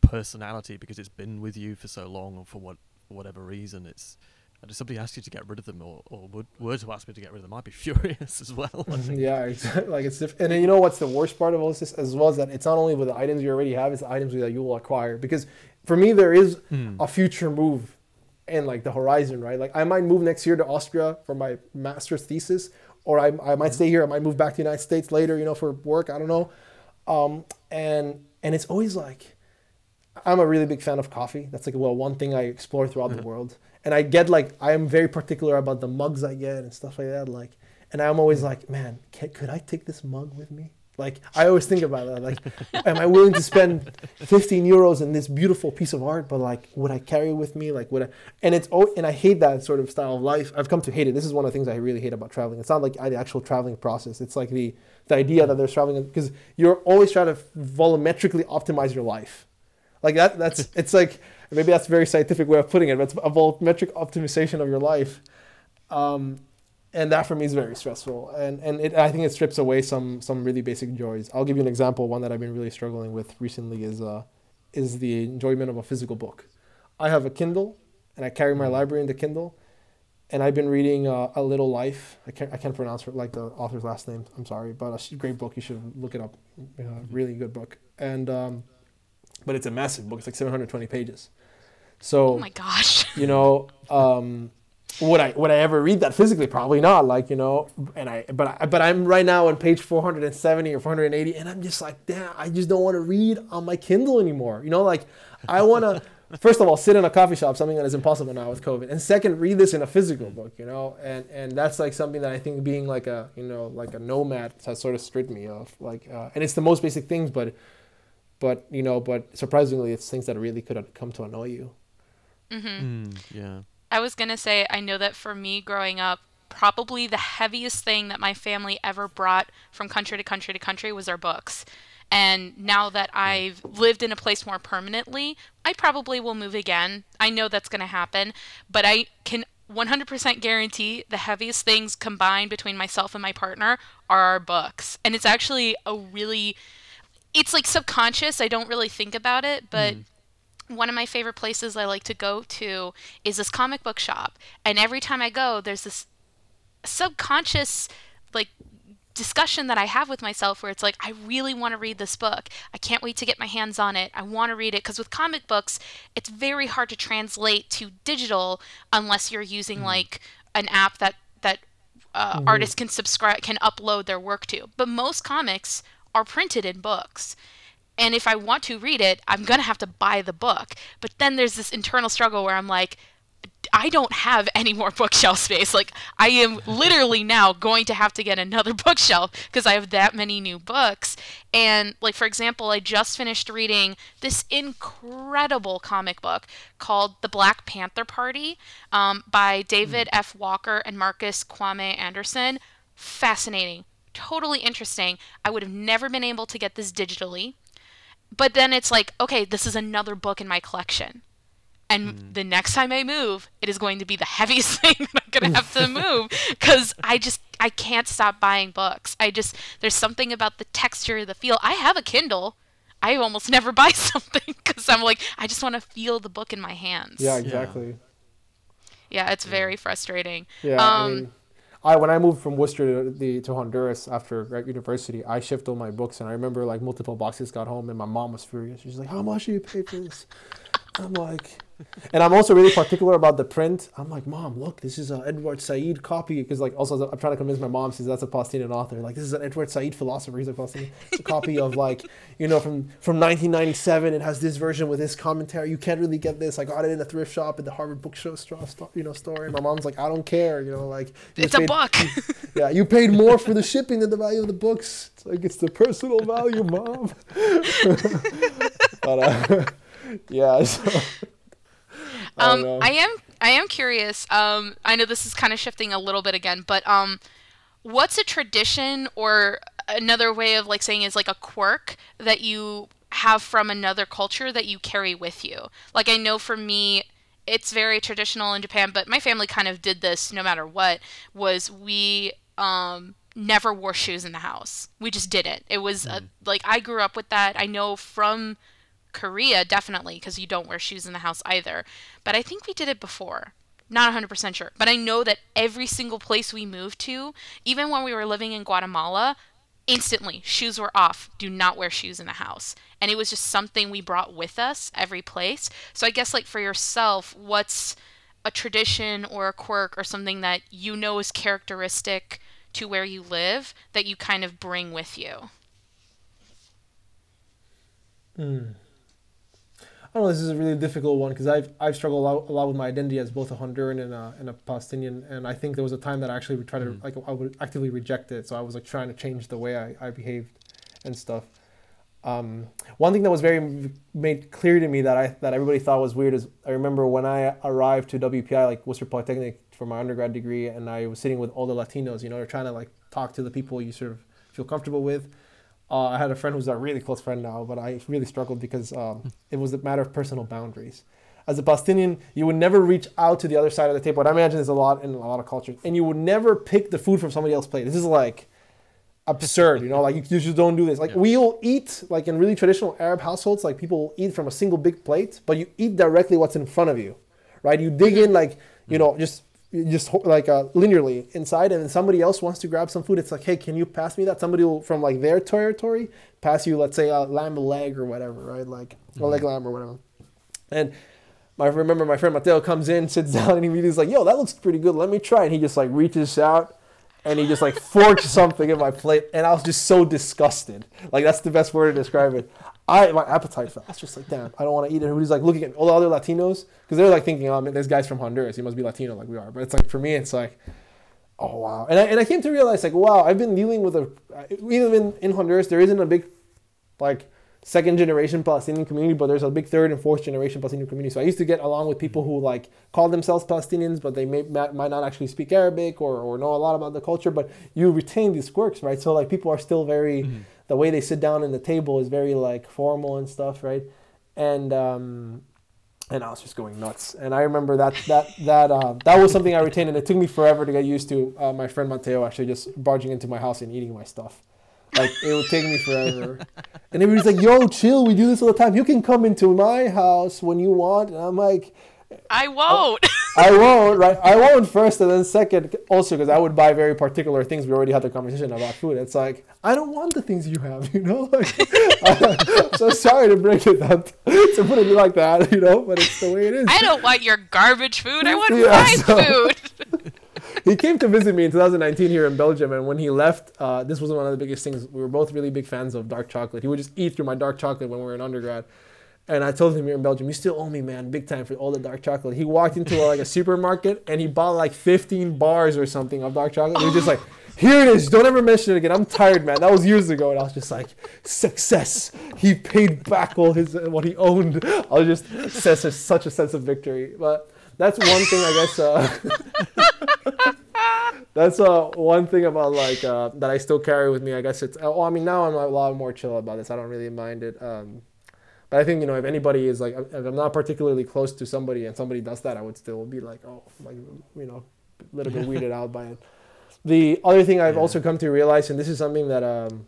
personality because it's been with you for so long, or for what whatever reason, it's and if somebody asked you to get rid of them or, or would, were to ask me to get rid of them, I'd be [laughs] furious as well. [laughs] yeah, [laughs] exactly. Like it's diff- and then you know what's the worst part of all this as well is that it's not only with the items you already have, it's the items that you will acquire. Because for me, there is mm. a future move in like the horizon, right? Like I might move next year to Austria for my master's thesis, or I, I might stay here. I might move back to the United States later, you know, for work. I don't know. Um, and and it's always like I'm a really big fan of coffee. That's like well one thing I explore throughout the world and I get like I am very particular about the mugs I get and stuff like that. Like, and I'm always mm. like, man, can, could I take this mug with me? Like, I always think about that. Like, [laughs] am I willing to spend 15 euros in this beautiful piece of art? But like, would I carry it with me? Like, would I? And it's oh, and I hate that sort of style of life. I've come to hate it. This is one of the things I really hate about traveling. It's not like the actual traveling process. It's like the the idea that there's traveling because you're always trying to volumetrically optimize your life. Like that. That's it's like maybe that's a very scientific way of putting it, but it's a volumetric optimization of your life. Um, and that for me is very stressful. And, and it, I think it strips away some, some really basic joys. I'll give you an example. One that I've been really struggling with recently is, uh, is the enjoyment of a physical book. I have a Kindle and I carry my mm-hmm. library in the Kindle. And I've been reading uh, A Little Life. I can't, I can't pronounce like the author's last name. I'm sorry, but a great book. You should look it up. Uh, really good book. And um, but it's a massive book. It's like 720 pages. So, oh my gosh, [laughs] you know, um, would I would I ever read that physically? Probably not. Like you know, and I but I, but I'm right now on page 470 or 480, and I'm just like, damn, I just don't want to read on my Kindle anymore. You know, like I want to. [laughs] first of all, sit in a coffee shop, something that is impossible now with COVID, and second, read this in a physical book, you know, and and that's like something that I think being like a you know like a nomad has sort of stripped me of, like, uh, and it's the most basic things, but but you know, but surprisingly, it's things that really could come to annoy you. Mm-hmm. Mm, yeah. I was gonna say I know that for me growing up, probably the heaviest thing that my family ever brought from country to country to country was our books. And now that I've lived in a place more permanently, I probably will move again. I know that's going to happen, but I can 100% guarantee the heaviest things combined between myself and my partner are our books. And it's actually a really it's like subconscious. I don't really think about it, but mm one of my favorite places I like to go to is this comic book shop. And every time I go, there's this subconscious like discussion that I have with myself where it's like, I really want to read this book. I can't wait to get my hands on it. I want to read it. Because with comic books, it's very hard to translate to digital unless you're using mm. like an app that that uh, artists can subscribe can upload their work to. But most comics are printed in books. And if I want to read it, I'm going to have to buy the book. But then there's this internal struggle where I'm like, I don't have any more [laughs] bookshelf space. Like, I am literally now going to have to get another [laughs] bookshelf because I have that many new books. And, like, for example, I just finished reading this incredible comic book called The Black Panther Party um, by David mm. F. Walker and Marcus Kwame Anderson. Fascinating, totally interesting. I would have never been able to get this digitally. But then it's like, okay, this is another book in my collection and mm. the next time I move, it is going to be the [laughs] heaviest [laughs] thing that I'm going to have to [laughs] move because I just I can't stop buying books. I just there's something about the texture, the feel. I have a Kindle. I almost never buy something because I'm like I just want to feel the book in my hands. Yeah, exactly. Yeah, yeah it's very frustrating. Yeah, um, I mean, I when I moved from Worcester to, the, to Honduras after university, I shipped all my books, and I remember like multiple boxes got home, and my mom was furious. She's like, "How much do you pay for this?" I'm like, and I'm also really particular about the print. I'm like, mom, look, this is an Edward Said copy because like also I'm trying to convince my mom since that's a Palestinian author. Like this is an Edward Said philosopher. He's a Palestinian. It's a copy of like you know from from 1997. It has this version with this commentary. You can't really get this. I got it in a thrift shop at the Harvard book store, you know, store. And my mom's like, I don't care. You know, like it's paid, a book. yeah, you paid more for the shipping than the value of the books. It's like it's the personal value, mom. [laughs] but. Uh, [laughs] yeah. So, [laughs] um, I, I, am I am curious. Um, I know this is kind of shifting a little bit again, but um, what's a tradition or another way of like saying is like a quirk that you have from another culture that you carry with you? Like I know for me, it's very traditional in Japan, but my family kind of did this no matter what. Was we um never wore shoes in the house. We just didn't. It was mm. a, like I grew up with that. I know from Korea, definitely, because you don't wear shoes in the house either. But I think we did it before. Not 100% sure. But I know that every single place we moved to, even when we were living in Guatemala, instantly shoes were off. Do not wear shoes in the house. And it was just something we brought with us every place. So I guess, like, for yourself, what's a tradition or a quirk or something that you know is characteristic to where you live that you kind of bring with you? Hmm. I don't know. This is a really difficult one because I've I've struggled a lot, a lot, with my identity as both a Honduran and a, and a Palestinian, and I think there was a time that I actually tried to mm. like I would actively reject it. So I was like trying to change the way I, I behaved and stuff. Um, one thing that was very made clear to me that I that everybody thought was weird is I remember when I arrived to WPI like Worcester Polytechnic for my undergrad degree, and I was sitting with all the Latinos. You know, they're trying to like talk to the people you sort of feel comfortable with uh, I had a friend who's a really close friend now, but I really struggled because um, it was a matter of personal boundaries. As a Palestinian, you would never reach out to the other side of the table. And I imagine there's a lot in a lot of cultures, and you would never pick the food from somebody else's plate. This is like absurd, you know. Like you, you just don't do this. Like yeah. we'll eat like in really traditional Arab households, like people eat from a single big plate, but you eat directly what's in front of you, right? You dig in like you know just just like uh, linearly inside and then somebody else wants to grab some food it's like hey can you pass me that? Somebody will from like their territory pass you let's say a lamb leg or whatever right? Like mm-hmm. a leg lamb or whatever. And I remember my friend Mateo comes in sits [laughs] down and he's like yo that looks pretty good. Let me try. And he just like reaches out and he just like forked something in my plate and I was just so disgusted like that's the best word to describe it I my appetite fell. I was just like, damn, I don't want to eat it. Everybody's like looking at all the other Latinos because they're like thinking, oh, man, this guy's from Honduras. He must be Latino like we are. But it's like for me, it's like, oh wow. And I and I came to realize like, wow, I've been dealing with a even in Honduras there isn't a big like second generation Palestinian community, but there's a big third and fourth generation Palestinian community. So I used to get along with people who like call themselves Palestinians, but they may might not actually speak Arabic or, or know a lot about the culture. But you retain these quirks, right? So like people are still very. Mm-hmm the way they sit down in the table is very like formal and stuff, right? And um, and I was just going nuts. And I remember that that that uh, that was something I retained, and it took me forever to get used to. Uh, my friend Mateo actually just barging into my house and eating my stuff. Like it would take me forever. And everybody's like, "Yo, chill. We do this all the time. You can come into my house when you want." And I'm like, I won't. Oh, I won't, right? I won't first, and then second, also because I would buy very particular things. We already had the conversation about food. It's like I don't want the things you have, [laughs] you know. Like, I'm [laughs] so sorry to break it down to put it like that, you know, but it's the way it is. I don't want your garbage food. I want yeah, fine so, food. [laughs] [laughs] he came to visit me in 2019 here in Belgium, and when he left, uh, this was one of the biggest things. We were both really big fans of dark chocolate. He would just eat through my dark chocolate when we were in undergrad. And I told him here in Belgium, you still owe me, man, big time for all the dark chocolate. He walked into like a [laughs] supermarket and he bought like 15 bars or something of dark chocolate. He was just like, [gasps] here it is. Don't ever mention it again. I'm tired, man. That was years ago, and I was just like, success. He paid back all his what he owned. [laughs] I was just such such a sense of victory. But that's one thing, I guess. Uh, that's uh, one thing about like uh, that I still carry with me. I guess it's. Oh, I mean, now I'm a lot more chill about this. I don't really mind it. Um, but I think you know if anybody is like if I'm not particularly close to somebody and somebody does that, I would still be like, oh, like you know, a little bit [laughs] weirded out by it. The other thing I've yeah. also come to realize, and this is something that um,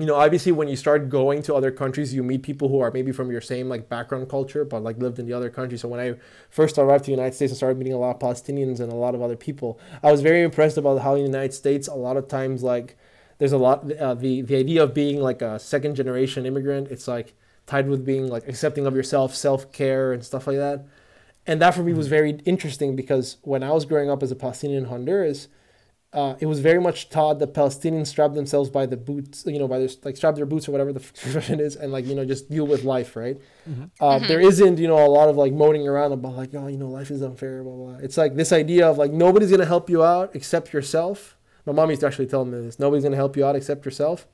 you know, obviously when you start going to other countries, you meet people who are maybe from your same like background culture, but like lived in the other country. So when I first arrived to the United States, I started meeting a lot of Palestinians and a lot of other people. I was very impressed about how in the United States, a lot of times like there's a lot uh, the the idea of being like a second generation immigrant. It's like tied with being like accepting of yourself, self care, and stuff like that. And that for me was mm-hmm. very interesting because when I was growing up as a Palestinian in Honduras, uh, it was very much taught that Palestinians strap themselves by the boots, you know, by their like strap their boots or whatever the [laughs] expression is, and like you know just deal with life, right? Mm-hmm. Uh, mm-hmm. There isn't you know a lot of like moaning around about like oh you know life is unfair, blah blah. It's like this idea of like nobody's gonna help you out except yourself. My mom used to actually tell me this: nobody's gonna help you out except yourself,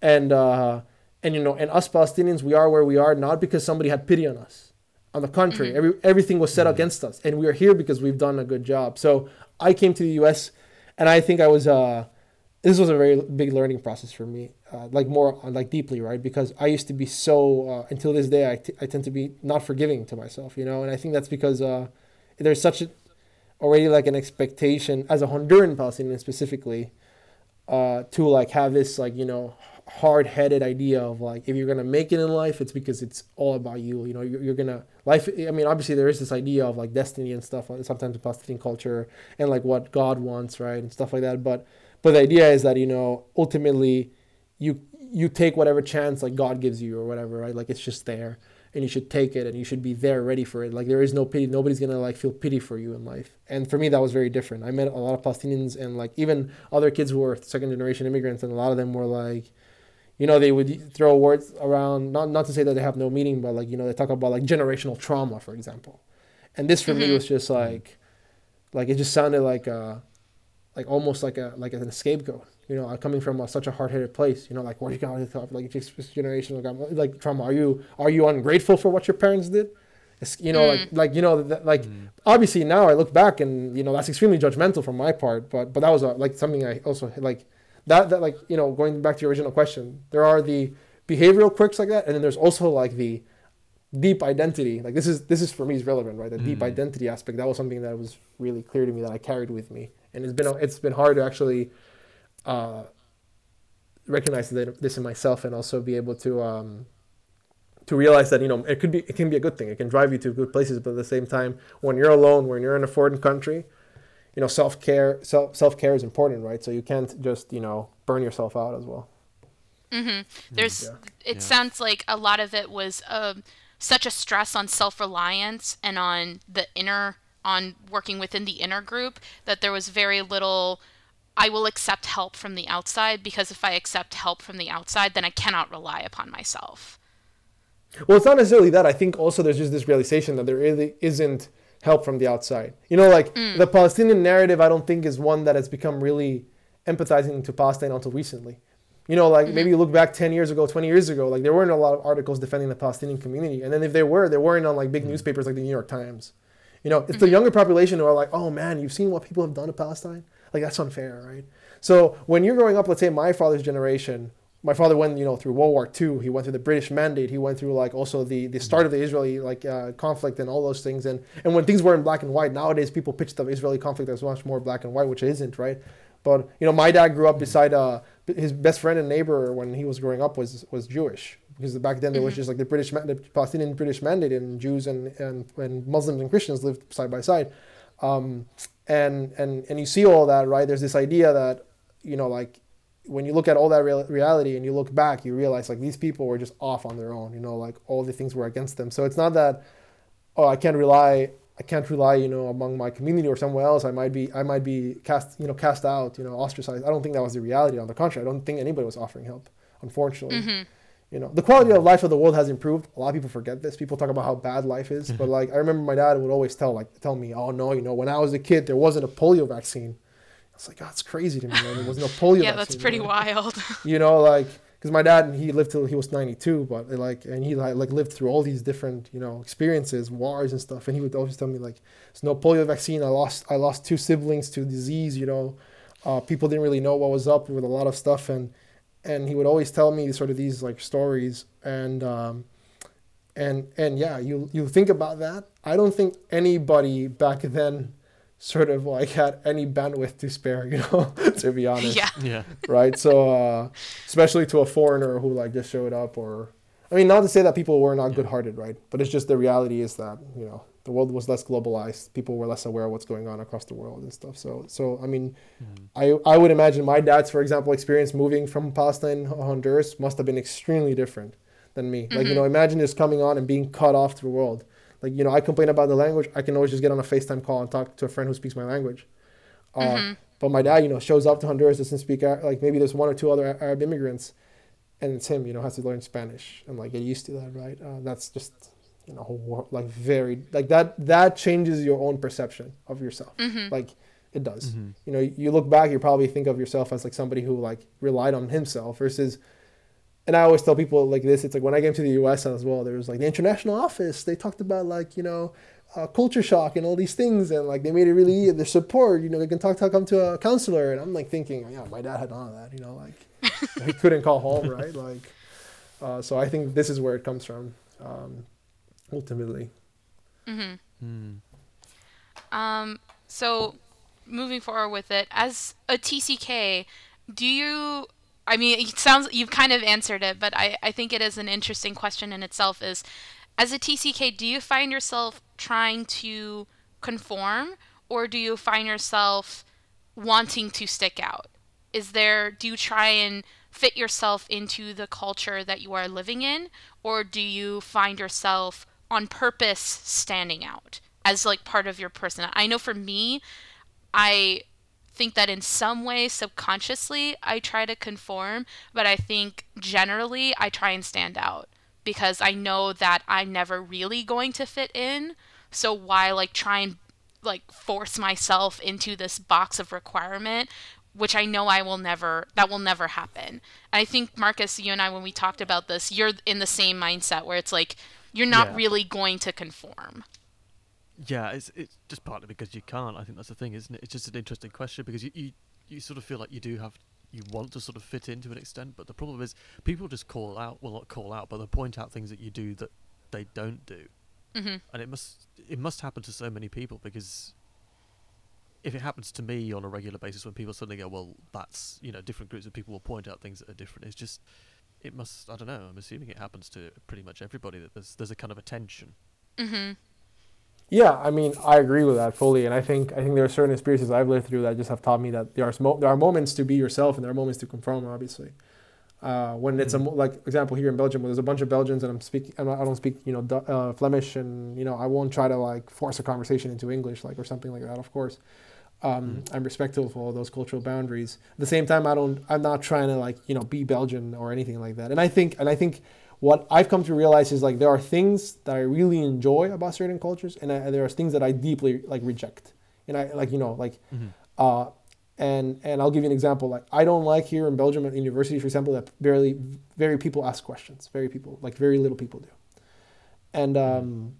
and uh, and you know, and us Palestinians, we are where we are not because somebody had pity on us. On the contrary, mm-hmm. every, everything was set mm-hmm. against us, and we are here because we've done a good job. So I came to the U.S. and I think I was uh, this was a very big learning process for me, uh, like more like deeply, right? Because I used to be so uh, until this day I, t- I tend to be not forgiving to myself, you know, and I think that's because uh, there's such a, already like an expectation as a Honduran Palestinian specifically uh, to like have this like you know hard-headed idea of like if you're gonna make it in life it's because it's all about you you know you're, you're gonna life i mean obviously there is this idea of like destiny and stuff uh, sometimes in palestinian culture and like what god wants right and stuff like that but but the idea is that you know ultimately you you take whatever chance like god gives you or whatever right like it's just there and you should take it and you should be there ready for it like there is no pity nobody's gonna like feel pity for you in life and for me that was very different i met a lot of palestinians and like even other kids who were second generation immigrants and a lot of them were like you know, they would throw words around, not, not to say that they have no meaning, but like, you know, they talk about like generational trauma, for example. And this for mm-hmm. me was just like, like, it just sounded like, uh, like almost like a, like an scapegoat, you know, coming from a, such a hard-headed place, you know, like, what are you going to talk, like, just generational, like trauma. Are you, are you ungrateful for what your parents did? It's, you know, mm. like, like, you know, like, mm. obviously now I look back and, you know, that's extremely judgmental from my part, but, but that was a, like something I also like, that that like you know going back to your original question there are the behavioral quirks like that and then there's also like the deep identity. Like this is this is for me is relevant right? The mm. deep identity aspect that was something that was really clear to me that i carried with me. And it's been it's been hard to actually uh, recognize this in myself and also be able to um, to realize that you know it could be it can be a good thing. It can drive you to good places but at the same time when you're alone when you're in a foreign country you know self care self self care is important, right? So you can't just you know burn yourself out as well. Mm-hmm. There's yeah. it yeah. sounds like a lot of it was um, such a stress on self reliance and on the inner on working within the inner group that there was very little I will accept help from the outside because if I accept help from the outside, then I cannot rely upon myself. Well, it's not necessarily that. I think also there's just this realization that there really isn't help from the outside. You know, like mm. the Palestinian narrative, I don't think is one that has become really empathizing to Palestine until recently. You know, like mm-hmm. maybe you look back 10 years ago, 20 years ago, like there weren't a lot of articles defending the Palestinian community. And then if they were, they weren't on like big mm. newspapers like the New York Times. You know, it's mm-hmm. the younger population who are like, oh man, you've seen what people have done to Palestine? Like that's unfair, right? So when you're growing up, let's say my father's generation, my father went you know through World War II. He went through the British Mandate. He went through like also the the start of the Israeli like uh, conflict and all those things. And and when things were in black and white, nowadays people pitch the Israeli conflict as much more black and white, which it isn't, right? But you know, my dad grew up beside uh, his best friend and neighbor when he was growing up was was Jewish because back then there was mm-hmm. just like the British the Palestinian British Mandate and Jews and and, and Muslims and Christians lived side by side. Um, and and and you see all that right there's this idea that you know like when you look at all that real, reality and you look back, you realize like these people were just off on their own. You know, like all the things were against them. So it's not that oh I can't rely I can't rely, you know, among my community or somewhere else. I might be, I might be cast, you know, cast out, you know, ostracized. I don't think that was the reality. On the contrary, I don't think anybody was offering help. Unfortunately, Mm-hmm. you know, the quality of life of the world has improved. A lot of people forget this. People talk about how bad life is, but like I remember my dad would always tell, like, tell me, oh no, you know, when I was a kid, there wasn't a polio vaccine. It's like, oh, it's crazy to me. Man. There was no polio. Yeah, that's pretty man wild. [laughs] you know like because my dad he lived till he was 92 but like and he like, like lived through all these different you know experiences wars and stuff and he would always tell me like there's no polio vaccine i lost i lost two siblings to disease you know uh, people didn't really know what was up with a lot of stuff and and he would always tell me sort of these like stories and um and and yeah you you think about that i don't think anybody back then sort of like had any bandwidth to spare [laughs] you know to be honest yeah. Yeah. right? So, uh, especially to a foreigner who like just showed up, or I mean, not to say that people were not good-hearted, right? But it's just the reality is that you know the world was less globalized, people were less aware of what's going on across the world and stuff. So, so I mean, I I would imagine my dad's, for example, experience moving from Palestine, to Honduras, must have been extremely different than me. Like you know, imagine just coming on and being cut off to the world. Like you know, I complain about the language. I can always just get on a FaceTime call and talk to a friend who speaks my language. Uh, But my dad, you know, shows up to Honduras, doesn't speak like maybe there's one or two other Arab immigrants, and it's him, you know, has to learn Spanish and like get used to that, right? Uh, that's just you know wor- like very like that that changes your own perception of yourself. Like it does. You know, you look back, you probably think of yourself as like somebody who like relied on himself versus and I always tell people like this. It's like when I came to the U.S. as well. There was like the international office. They talked about like you know uh, culture shock and all these things, and like they made it really the support. You know, they can talk to come to a counselor, and I'm like thinking, yeah, my dad had none of that. You know, like [laughs] he couldn't call home, right? Like, uh, so I think this is where it comes from, um, ultimately. Mm. Um, so moving forward with it, as a TCK, do you I mean, it sounds you've kind of answered it, but I, I think it is an interesting question in itself is as a TCK, do you find yourself trying to conform or do you find yourself wanting to stick out? Is there do you try and fit yourself into the culture that you are living in or do you find yourself on purpose standing out as like part of your person? I know for me, I think that in some way subconsciously I try to conform, but I think generally I try and stand out because I know that I'm never really going to fit in. So why like try and like force myself into this box of requirement which I know I will never that will never happen. And I think Marcus you and I when we talked about this you're in the same mindset where it's like you're not Yeah. really going to conform. Yeah, it's it's just partly because you can't. I think that's the thing, isn't it? It's just an interesting question because you, you you sort of feel like you do have you want to sort of fit in to an extent, but the problem is people just call out. Well, not call out, but they point out things that you do that they don't do, Mhm. and it must it must happen to so many people because if it happens to me on a regular basis when people suddenly go, well, that's you know different groups of people will point out things that are different. It's just it must. I don't know. I'm assuming it happens to pretty much everybody that there's there's a kind of a tension. Mhm. Yeah, I mean, I agree with that fully, and I think I think there are certain experiences I've lived through that just have taught me that there are there are moments to be yourself and there are moments to conform. Obviously, uh, when it's a mo- like example here in Belgium, where there's a bunch of Belgians and I'm speaking, I don't speak you know uh, Flemish, and you know I won't try to like force a conversation into English like or something like that. Of course, um, I'm respectful of all those cultural boundaries. At the same time, I don't I'm not trying to like you know be Belgian or anything like that. And I think and I think what I've come to realize is like there are things that I really enjoy about certain cultures, and, I, there are things that I deeply like reject. And I like you know like, uh, and and I'll give you an example. Like I don't like here in Belgium at university, for example, that barely very people ask questions. Very people like very little people do, and um,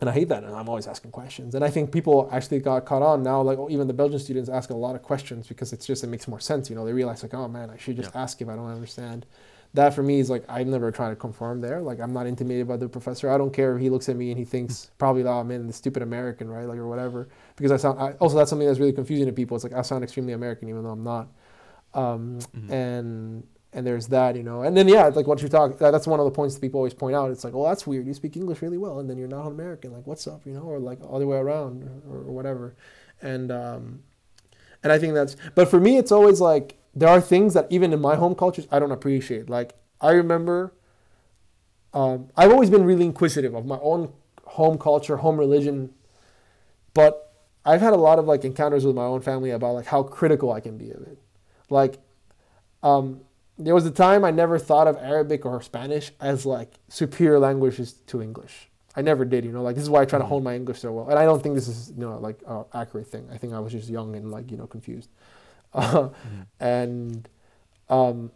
and I hate that. And I'm always asking questions. And I think people actually got caught on now. Like oh, even the Belgian students ask a lot of questions because it's just it makes more sense. You know, they realize like oh man, I should just Yeah. ask if I don't understand that for me is like I'm never trying to conform there. Like I'm not intimidated by the professor. I don't care if he looks at me and he thinks probably, oh man, the stupid American, right? Like or whatever. Because I sound. I, also, that's something that's really confusing to people. It's like I sound extremely American even though I'm not. Um, And and there's that, you know. And then yeah, like what you talk. That, that's one of the points that people always point out. It's like, oh, that's weird. You speak English really well, and then you're not American. Like what's up, you know, or like other way around, or, or whatever. And um, and I think that's, but for me, it's always like, there are things that even in my home cultures, I don't appreciate. Like, I remember, um, I've always been really inquisitive of my own home culture, home religion. but I've had a lot of like encounters with my own family about like how critical I can be of it. Like, um, there was a time I never thought of Arabic or Spanish as like superior languages to English. I never did, you know. Like this is why I try to hone my English so well, and I don't think this is you know like an accurate thing. I think I was just young and like you know confused, mm-hmm. [laughs] and um,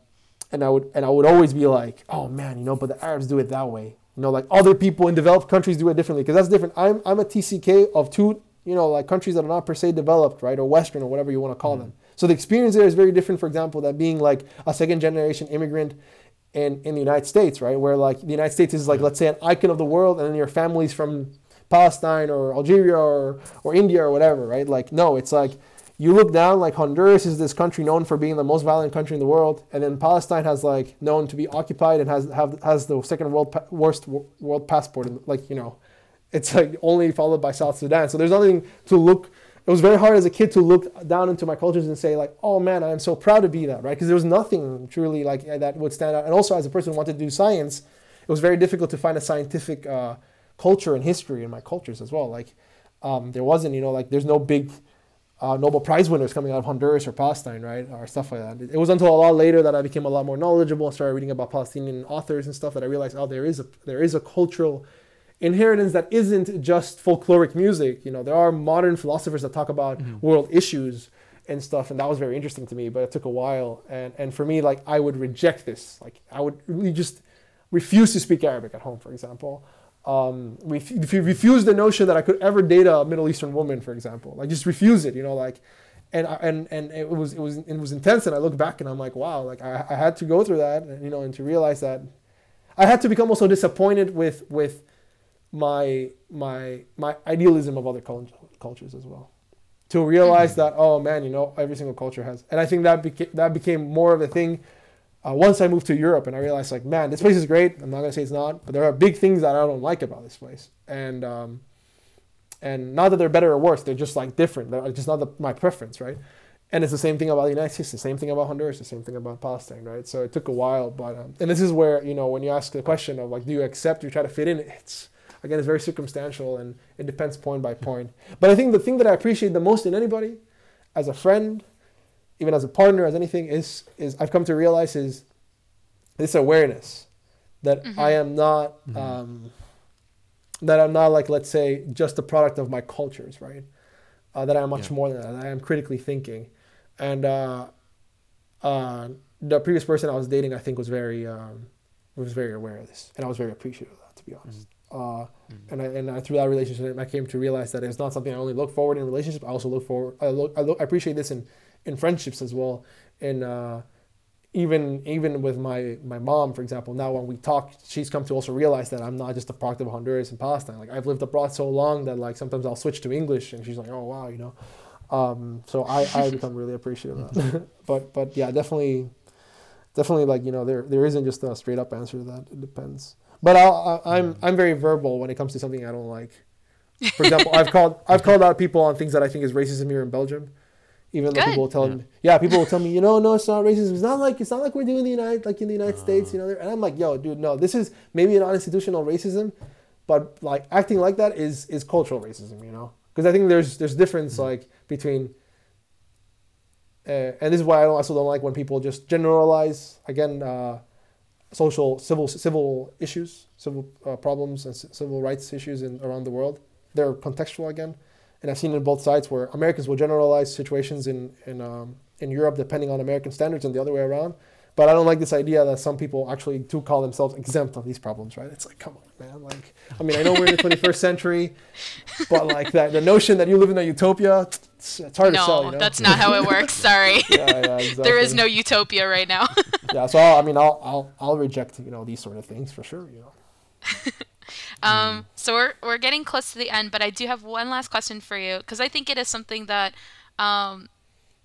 and I would and I would always be like, oh man, you know, but the Arabs do it that way. You know, like other people in developed countries do it differently because that's different. I'm I'm a TCK of two, you know, like countries that are not per se developed, right, or Western or whatever you want to call mm-hmm. them. So the experience there is very different. For example, that being like a second generation immigrant in in the United States, right, where like the United States is like let's say an icon of the world, and then your family's from Palestine or Algeria or or India or whatever, right? Like no, it's like you look down like Honduras is this country known for being the most violent country in the world, and then Palestine has like known to be occupied and has have has the second world pa- worst world passport. and Like you know, it's like only followed by South Sudan. So there's nothing to look. It was very hard as a kid to look down into my cultures and say like, oh man, I am so proud to be that, right? Because there was nothing truly like that would stand out. And also as a person who wanted to do science, it was very difficult to find a scientific uh, culture and history in my cultures as well. Like um, there wasn't, you know, like there's no big uh, Nobel Prize winners coming out of Honduras or Palestine, right, or stuff like that. It was until a lot later that I became a lot more knowledgeable and started reading about Palestinian authors and stuff that I realized, oh, there is a there is a cultural inheritance that isn't just folkloric music. You know, there are modern philosophers that talk about mm-hmm. world issues and stuff, and that was very interesting to me. But it took a while, and and for me, like I would reject this. Like I would really just refuse to speak Arabic at home, for example um, ref- refuse the notion that I could ever date a Middle Eastern woman, for example, like just refuse it, you know, like, and and and it was it was it was intense. And I look back and I'm like, wow, like I, I had to go through that, and, you know, and to realize that I had to become also disappointed with with my my my idealism of other cultures as well to realize mm-hmm. that oh man you know every single culture has and i think that became that became more of a thing uh, once I moved to Europe and I realized like, man, this place is great. I'm not gonna say it's not, but there are big things that I don't like about this place. And um, and not that they're better or worse, they're just like different. They're just not the, my preference, right? And it's the same thing about the United States, the same thing about Honduras, the same thing about Palestine, right? So it took a while, but um, and this is where you know when you ask the question of like, do you accept? You try to fit in. It's again, it's very circumstantial and it depends point by point. But I think the thing that I appreciate the most in anybody, as a friend, even as a partner, as anything, is is I've come to realize is this awareness that mm-hmm. I am not mm-hmm. um, that I'm not like let's say just a product of my cultures, right? Uh, that I'm much yeah. more than that. I am critically thinking, and uh, uh, the previous person I was dating, I think, was very um, was very aware of this, and I was very appreciative of that, to be honest. Mm-hmm. Uh, mm-hmm. and I, and I, through that relationship, I came to realize that it's not something I only look forward in relationships. I also look forward. I look. I, look, I appreciate this in in friendships as well. And uh, even even with my my mom, for example, now when we talk, she's come to also realize that I'm not just a product of Honduras and Palestine. Like I've lived abroad so long that like sometimes I'll switch to English, and she's like, oh wow, you know. Um, so I I become really appreciative of that. [laughs] but but yeah, definitely definitely like you know there there isn't just a straight up answer to that. It depends. But I'll, I, I'm I'm very verbal when it comes to something I don't like. For example, I've called I've called out people on things that I think is racism here in Belgium even though people will tell yeah. me, yeah, people will tell me, you know, no, it's not racism. It's not like it's not like we're doing the United, like in the United uh. States, you know. And I'm like, yo, dude, no, this is maybe not institutional racism, but like acting like that is is cultural racism, you know. Because I think there's there's difference mm-hmm. like between, uh, and this is why I also don't like when people just generalize again, uh, social civil civil issues, civil uh, problems, and civil rights issues in around the world. They're contextual again and I've seen it on both sides where Americans will generalize situations in in um, in Europe depending on American standards and the other way around. But I don't like this idea that some people actually do call themselves exempt of these problems, right? It's like, come on, man. Like, I mean, I know we're in the 21st century, but like that, the notion that you live in a utopia, it's, it's hard no, to sell. You know? that's not how it works. Sorry. [laughs] yeah, yeah, exactly. there is no utopia right now. yeah, so I'll, I mean, I'll, I'll, I'll reject, you know, these sort of things for sure, you know. [laughs] Um. So we're we're getting close to the end, but I do have one last question for you because I think it is something that um,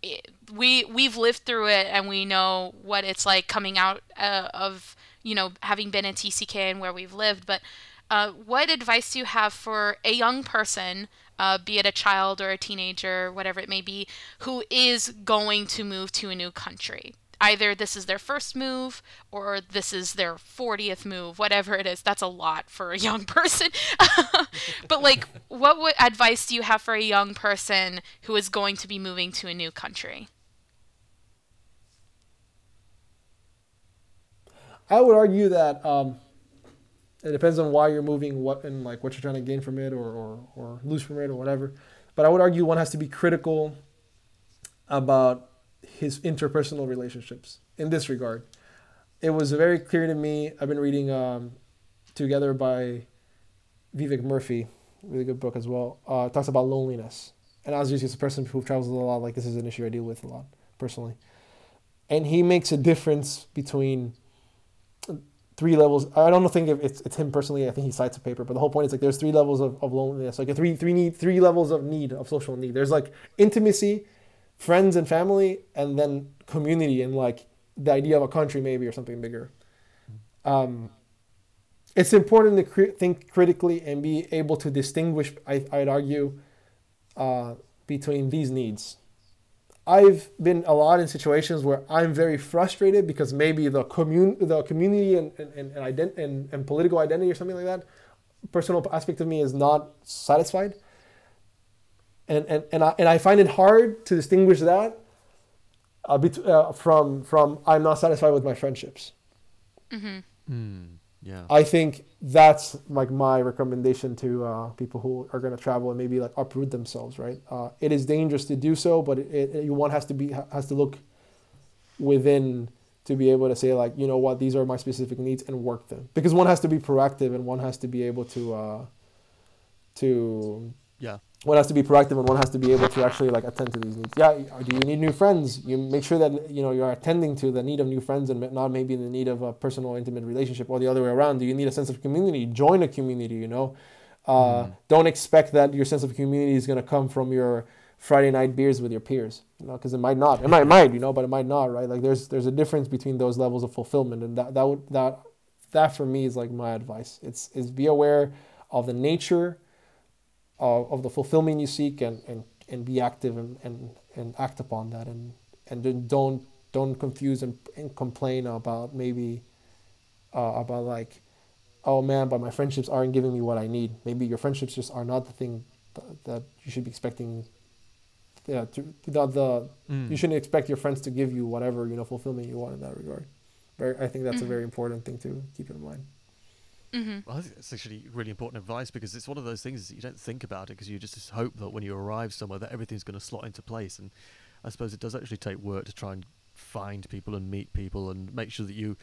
it, we we've lived through it and we know what it's like coming out uh, of you know having been in TCK and where we've lived. But uh, what advice do you have for a young person? Uh, be it a child or a teenager, whatever it may be, who is going to move to a new country. Either this is their first move or this is their 40th move, whatever it is. That's a lot for a young [laughs] person. [laughs] but like what what advice do you have for a young person who is going to be moving to a new country? I would argue that um, it depends on why you're moving, what and like what you're trying to gain from it, or, or or lose from it, or whatever. But I would argue one has to be critical about his interpersonal relationships in this regard. It was very clear to me. I've been reading um, Together by Vivek Murthy, really good book as well. Uh, talks about loneliness, and as just a person who travels a lot, like this is an issue I deal with a lot personally. And he makes a difference between three levels. I don't think if it's it's him personally. I think he cites a paper, but the whole point is like there's three levels of, of loneliness, like a three three need three levels of need of social need. There's like intimacy, friends and family, and then community and like the idea of a country maybe or something bigger. Um, it's important to cre- think critically and be able to distinguish. I, I'd argue uh, between these needs I've been a lot in situations where I'm very frustrated because maybe the commun the community and and, and, ident- and, and political identity or something like that, personal aspect of me is not satisfied. And and, and I and I find it hard to distinguish that uh, bet- uh, from from I'm not satisfied with my friendships. Mm-hmm. Mm. Yeah. I think that's like my recommendation to uh, people who are going to travel and maybe like uproot themselves. Right? Uh, it is dangerous to do so, but it, it, one has to be has to look within to be able to say like you know what these are my specific needs and work them because one has to be proactive and one has to be able to uh, to yeah one has to be proactive and one has to be able to actually like attend to these needs. Yeah, do you need new friends? You make sure that you know you're attending to the need of new friends and not maybe the need of a personal, intimate relationship, or the other way around. Do you need a sense of community? Join a community. You know, uh, mm. don't expect that your sense of community is going to come from your Friday night beers with your peers. You know, because it might not. It might, it might. You know, but it might not. Right? Like there's there's a difference between those levels of fulfillment, and that that would that that for me is like my advice. It's is be aware of the nature of, of the fulfillment you seek and, and, and be active and, and, and act upon that and, and then don't don't confuse and, and complain about maybe uh, about like oh man but my friendships aren't giving me what i need maybe your friendships just are not the thing that, that you should be expecting yeah to, the, the mm. you shouldn't expect your friends to give you whatever you know fulfillment you want in that regard very, i think that's mm-hmm. a very important thing to keep in mind Mm-hmm. Well, I think it's actually really important advice because it's one of those things that you don't think about it because you just hope that when you arrive somewhere that everything's going to slot into place. And I suppose it does actually take work to try and find people and meet people and make sure that you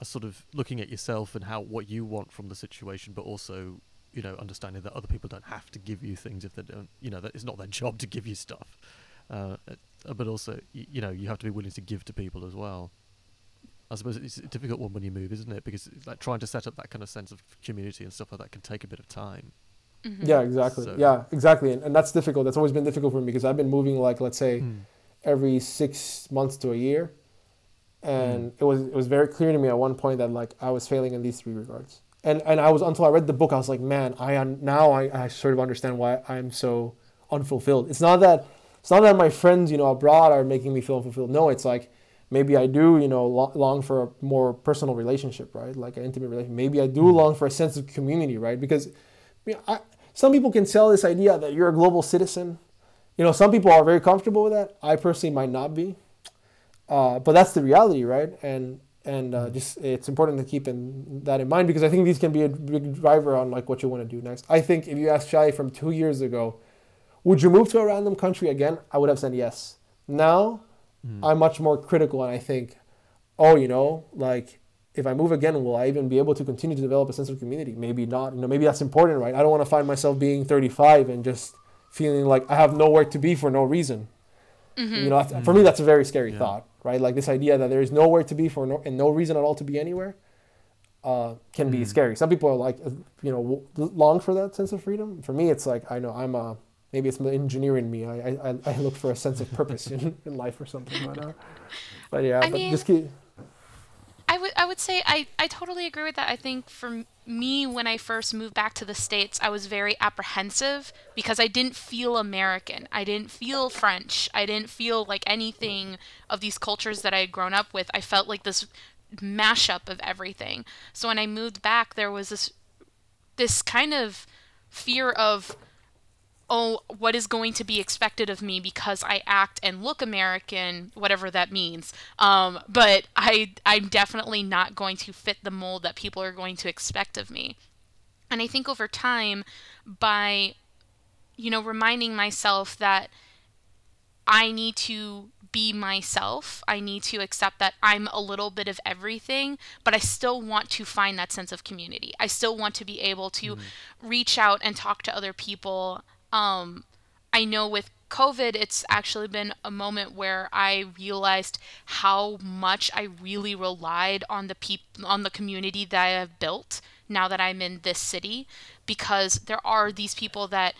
are sort of looking at yourself and how what you want from the situation, but also you know understanding that other people don't have to give you things if they don't. You know that it's not their [laughs] job to give you stuff. Uh, but also, you know, you have to be willing to give to people as well. I suppose it's a difficult one when you move, isn't it? Because it's like trying to set up that kind of sense of community and stuff like that can take a bit of time. Mm-hmm. Yeah, exactly. So. Yeah, exactly. And, and that's difficult. That's always been difficult for me because I've been moving like let's say mm. every six months to a year, and mm. it was it was very clear to me at one point that like I was failing in these three regards. And and I was until I read the book I was like, man, I now I, I sort of understand why I'm so unfulfilled. It's not that it's not that my friends you know abroad are making me feel unfulfilled. No, it's like maybe I do, you know, long for a more personal relationship, right? Like an intimate relationship. Maybe I do mm-hmm. long for a sense of community, right? Because you know, I, some people can sell this idea that you're a global citizen. You know, some people are very comfortable with that. I personally might not be, uh, but that's the reality, right? And and uh, mm-hmm. just it's important to keep in, that in mind because I think these can be a big driver on like what you want to do next. I think if you asked Shai from two years ago, would you move to a random country again? I would have said yes. Now mm. I'm much more critical, and I think, oh, you know, like if I move again, will I even be able to continue to develop a sense of community? Maybe not. You know, maybe that's important, right? I don't want to find myself being 35 and just feeling like I have nowhere to be for no reason. Mm-hmm. You know, mm-hmm. for me, that's a very scary yeah. thought, right? Like this idea that there is nowhere to be for no and no reason at all to be anywhere. Uh, can mm. be scary. Some people are like, uh, you know, long for that sense of freedom. For me, it's like I know I'm a maybe it's the engineer in me. I, I, I look for a sense of purpose in, [laughs] in life or something. But, uh, but yeah, I but mean, just keep. I would I would say I, I totally agree with that. I think for me when I first moved back to the States, I was very apprehensive because I didn't feel American. I didn't feel French. I didn't feel like anything of these cultures that I had grown up with. I felt like this mashup of everything. So when I moved back, there was this this kind of fear of oh, what is going to be expected of me because I act and look American, whatever that means. Um, but I, I'm definitely not going to fit the mold that people are going to expect of me. And I think over time, by, you know, reminding myself that I need to be myself. I need to accept that I'm a little bit of everything, but I still want to find that sense of community. I still want to be able to mm-hmm. reach out and talk to other people um, I know with COVID, it's actually been a moment where I realized how much I really relied on the peop- on the community that I have built now that I'm in this city, because there are these people that,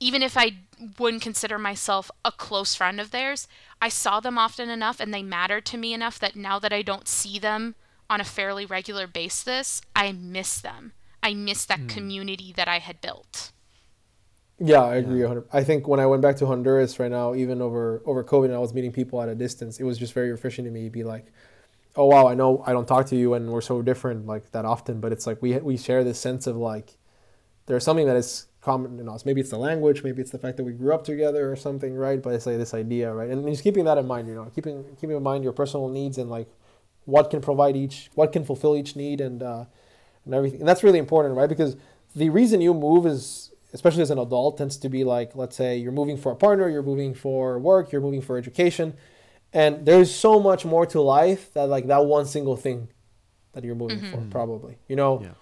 even if I wouldn't consider myself a close friend of theirs, I saw them often enough and they mattered to me enough that now that I don't see them on a fairly regular basis, I miss them. I miss that mm. community that I had built. Yeah, I agree. Yeah. I think when I went back to Honduras right now, even over over COVID, and I was meeting people at a distance, it was just very refreshing to me. to Be like, oh wow, I know I don't talk to you, and we're so different like that often, but it's like we we share this sense of like there's something that is common in us. Maybe it's the language, maybe it's the fact that we grew up together or something, right? But it's like this idea, right? And just keeping that in mind, you know, keeping keeping in mind your personal needs and like what can provide each, what can fulfill each need, and uh, and everything. And that's really important, right? Because the reason you move is especially as an adult, tends to be like, let's say you're moving for a partner, you're moving for work, you're moving for education, and there's so much more to life that like that one single thing that you're moving mm-hmm. for, probably, you know. Yeah.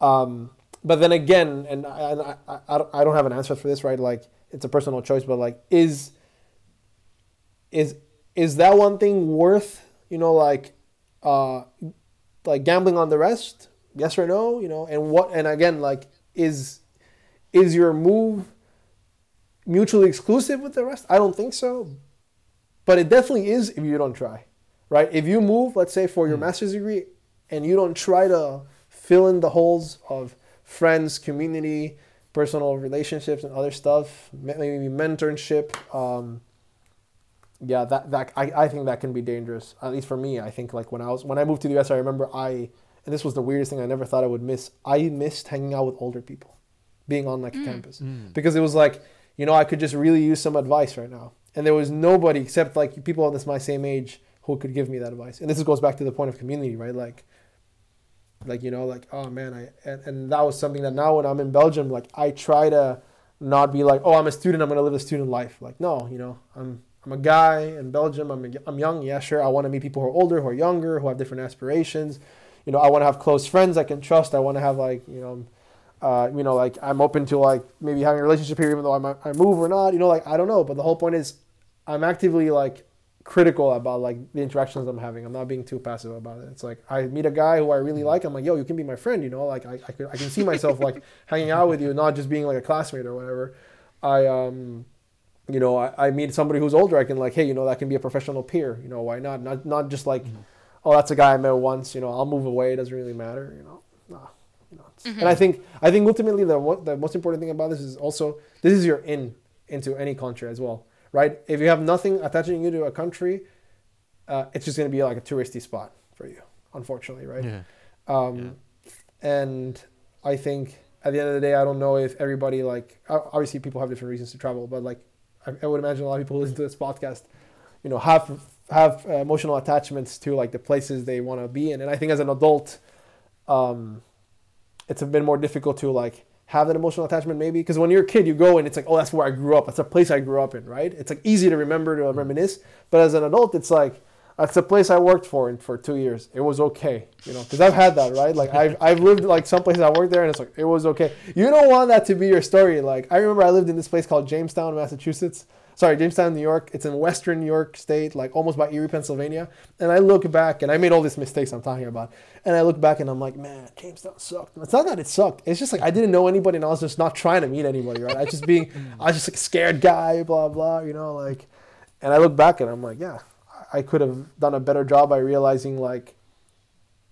Um, but then again, and I, I, I, I don't have an answer for this, right? Like it's a personal choice, but like is is is that one thing worth, you know, like uh, like gambling on the rest? Yes or no, you know? And what? And again, like is is your move mutually exclusive with the rest? I don't think so. But it definitely is if you don't try, right? If you move, let's say for your mm. master's degree, and you don't try to fill in the holes of friends, community, personal relationships, and other stuff, maybe mentorship. Um, yeah, that that I, I think that can be dangerous. At least for me, I think like when I was when I moved to the US, I remember I and this was the weirdest thing I never thought I would miss. I missed hanging out with older people being on like a mm. campus mm. because it was like you know I could just really use some advice right now, and there was nobody except like people that's my same age who could give me that advice. And this goes back to the point of community, right? Like, like you know, like oh man, I and, and that was something that now when I'm in Belgium, like I try to not be like oh I'm a student, I'm gonna live a student life. Like no, you know I'm I'm a guy in Belgium. I'm, a, I'm young. Yeah, sure. I want to meet people who are older, who are younger, who have different aspirations. You know, I want to have close friends I can trust. I want to have like, you know, uh, you know, like I'm open to like maybe having a relationship here, even though I might, I move or not. You know, like I don't know. But the whole point is, I'm actively like critical about like the interactions I'm having. I'm not being too passive about it. It's like I meet a guy who I really like. I'm like, yo, you can be my friend. You know, like I I, could, I can see myself like [laughs] hanging out with you, not just being like a classmate or whatever. I um. You know, I, I meet somebody who's older. I can like, hey, you know, that can be a professional peer. You know, why not? Not not just like, mm-hmm. oh, that's a guy I met once. You know, I'll move away. It doesn't really matter. You know. Mm-hmm. And I think I think ultimately the the most important thing about this is also this is your in into any country as well, right? If you have nothing attaching you to a country, uh, it's just going to be like a touristy spot for you, unfortunately, right? Yeah. Um, yeah. And I think at the end of the day, I don't know if everybody like obviously people have different reasons to travel, but like I, I would imagine a lot of people who [laughs] listen to this podcast, you know, have have uh, emotional attachments to like the places they want to be in, and I think as an adult. Um, it's bit more difficult to like have that emotional attachment maybe? Because when you're a kid you go and it's like oh that's where i grew up. That's a place i grew up in right? It's like easy to remember to reminisce. But as an adult it's like that's a place i worked for in, for two years. It was okay you know? Because i've had that right? Like I've, I've lived like some places i worked there and it's like it was okay. You don't want that to be your story. Like i remember i lived in this place called jamestown massachusetts sorry, Jamestown, New York. It's in Western New York State, like almost by Erie, Pennsylvania. And I look back, and I made all these mistakes I'm talking about. And I look back, and I'm like, man, Jamestown sucked. It's not that it sucked. It's just like I didn't know anybody, and I was just not trying to meet anybody, right? I was just being, [laughs] I was just like a scared guy, blah blah, you know, like. And I look back, and I'm like, yeah, I could have done a better job by realizing like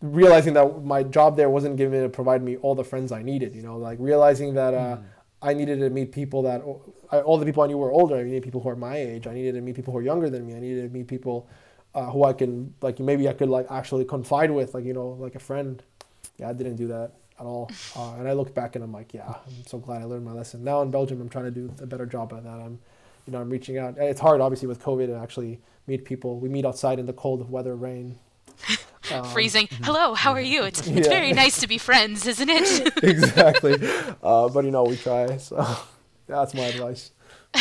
realizing that my job there wasn't going to provide me all the friends I needed. You know, like realizing that uh, mm. I needed to meet people that all the people I knew were older. I needed people who are my age. I needed to meet people who are younger than me. I needed to meet people uh, who I can like maybe I could like actually confide with, like you know, like a friend. Yeah, I didn't do that at all. Uh, and I look back and I'm like, yeah, I'm so glad I learned my lesson. Now in Belgium, I'm trying to do a better job at that. I'm, you know, I'm reaching out. It's hard, obviously, with COVID to actually meet people. We meet outside in the cold weather, rain. [laughs] Um, Freezing. Hello, how are you? It's, it's yeah. very nice to be friends, isn't it? [laughs] exactly. Uh, but you know, we try. So [laughs] that's my advice.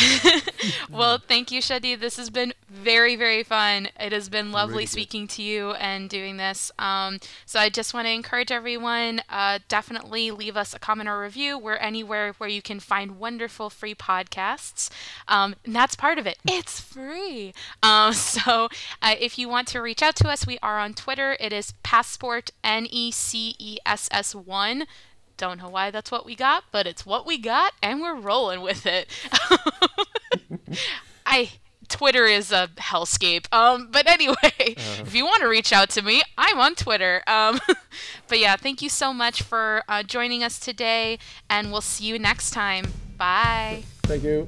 [laughs] well, thank you, Shadi. This has been very, very fun. It has been lovely really speaking to you and doing this. Um, so I just want to encourage everyone uh, definitely leave us a comment or review. We're anywhere where you can find wonderful free podcasts. Um, and that's part of it. [laughs] It's free. Um, [laughs] so uh, if you want to reach out to us, we are on Twitter. It is Passport N E C E S S 1. Don't know why that's what we got, but it's what we got, and we're rolling with it. [laughs] I Twitter is a hellscape. Um, but anyway, uh if you want to reach out to me, I'm on Twitter. Um, [laughs] but yeah, thank you so much for uh, joining us today, and we'll see you next time. Bye. Thank you.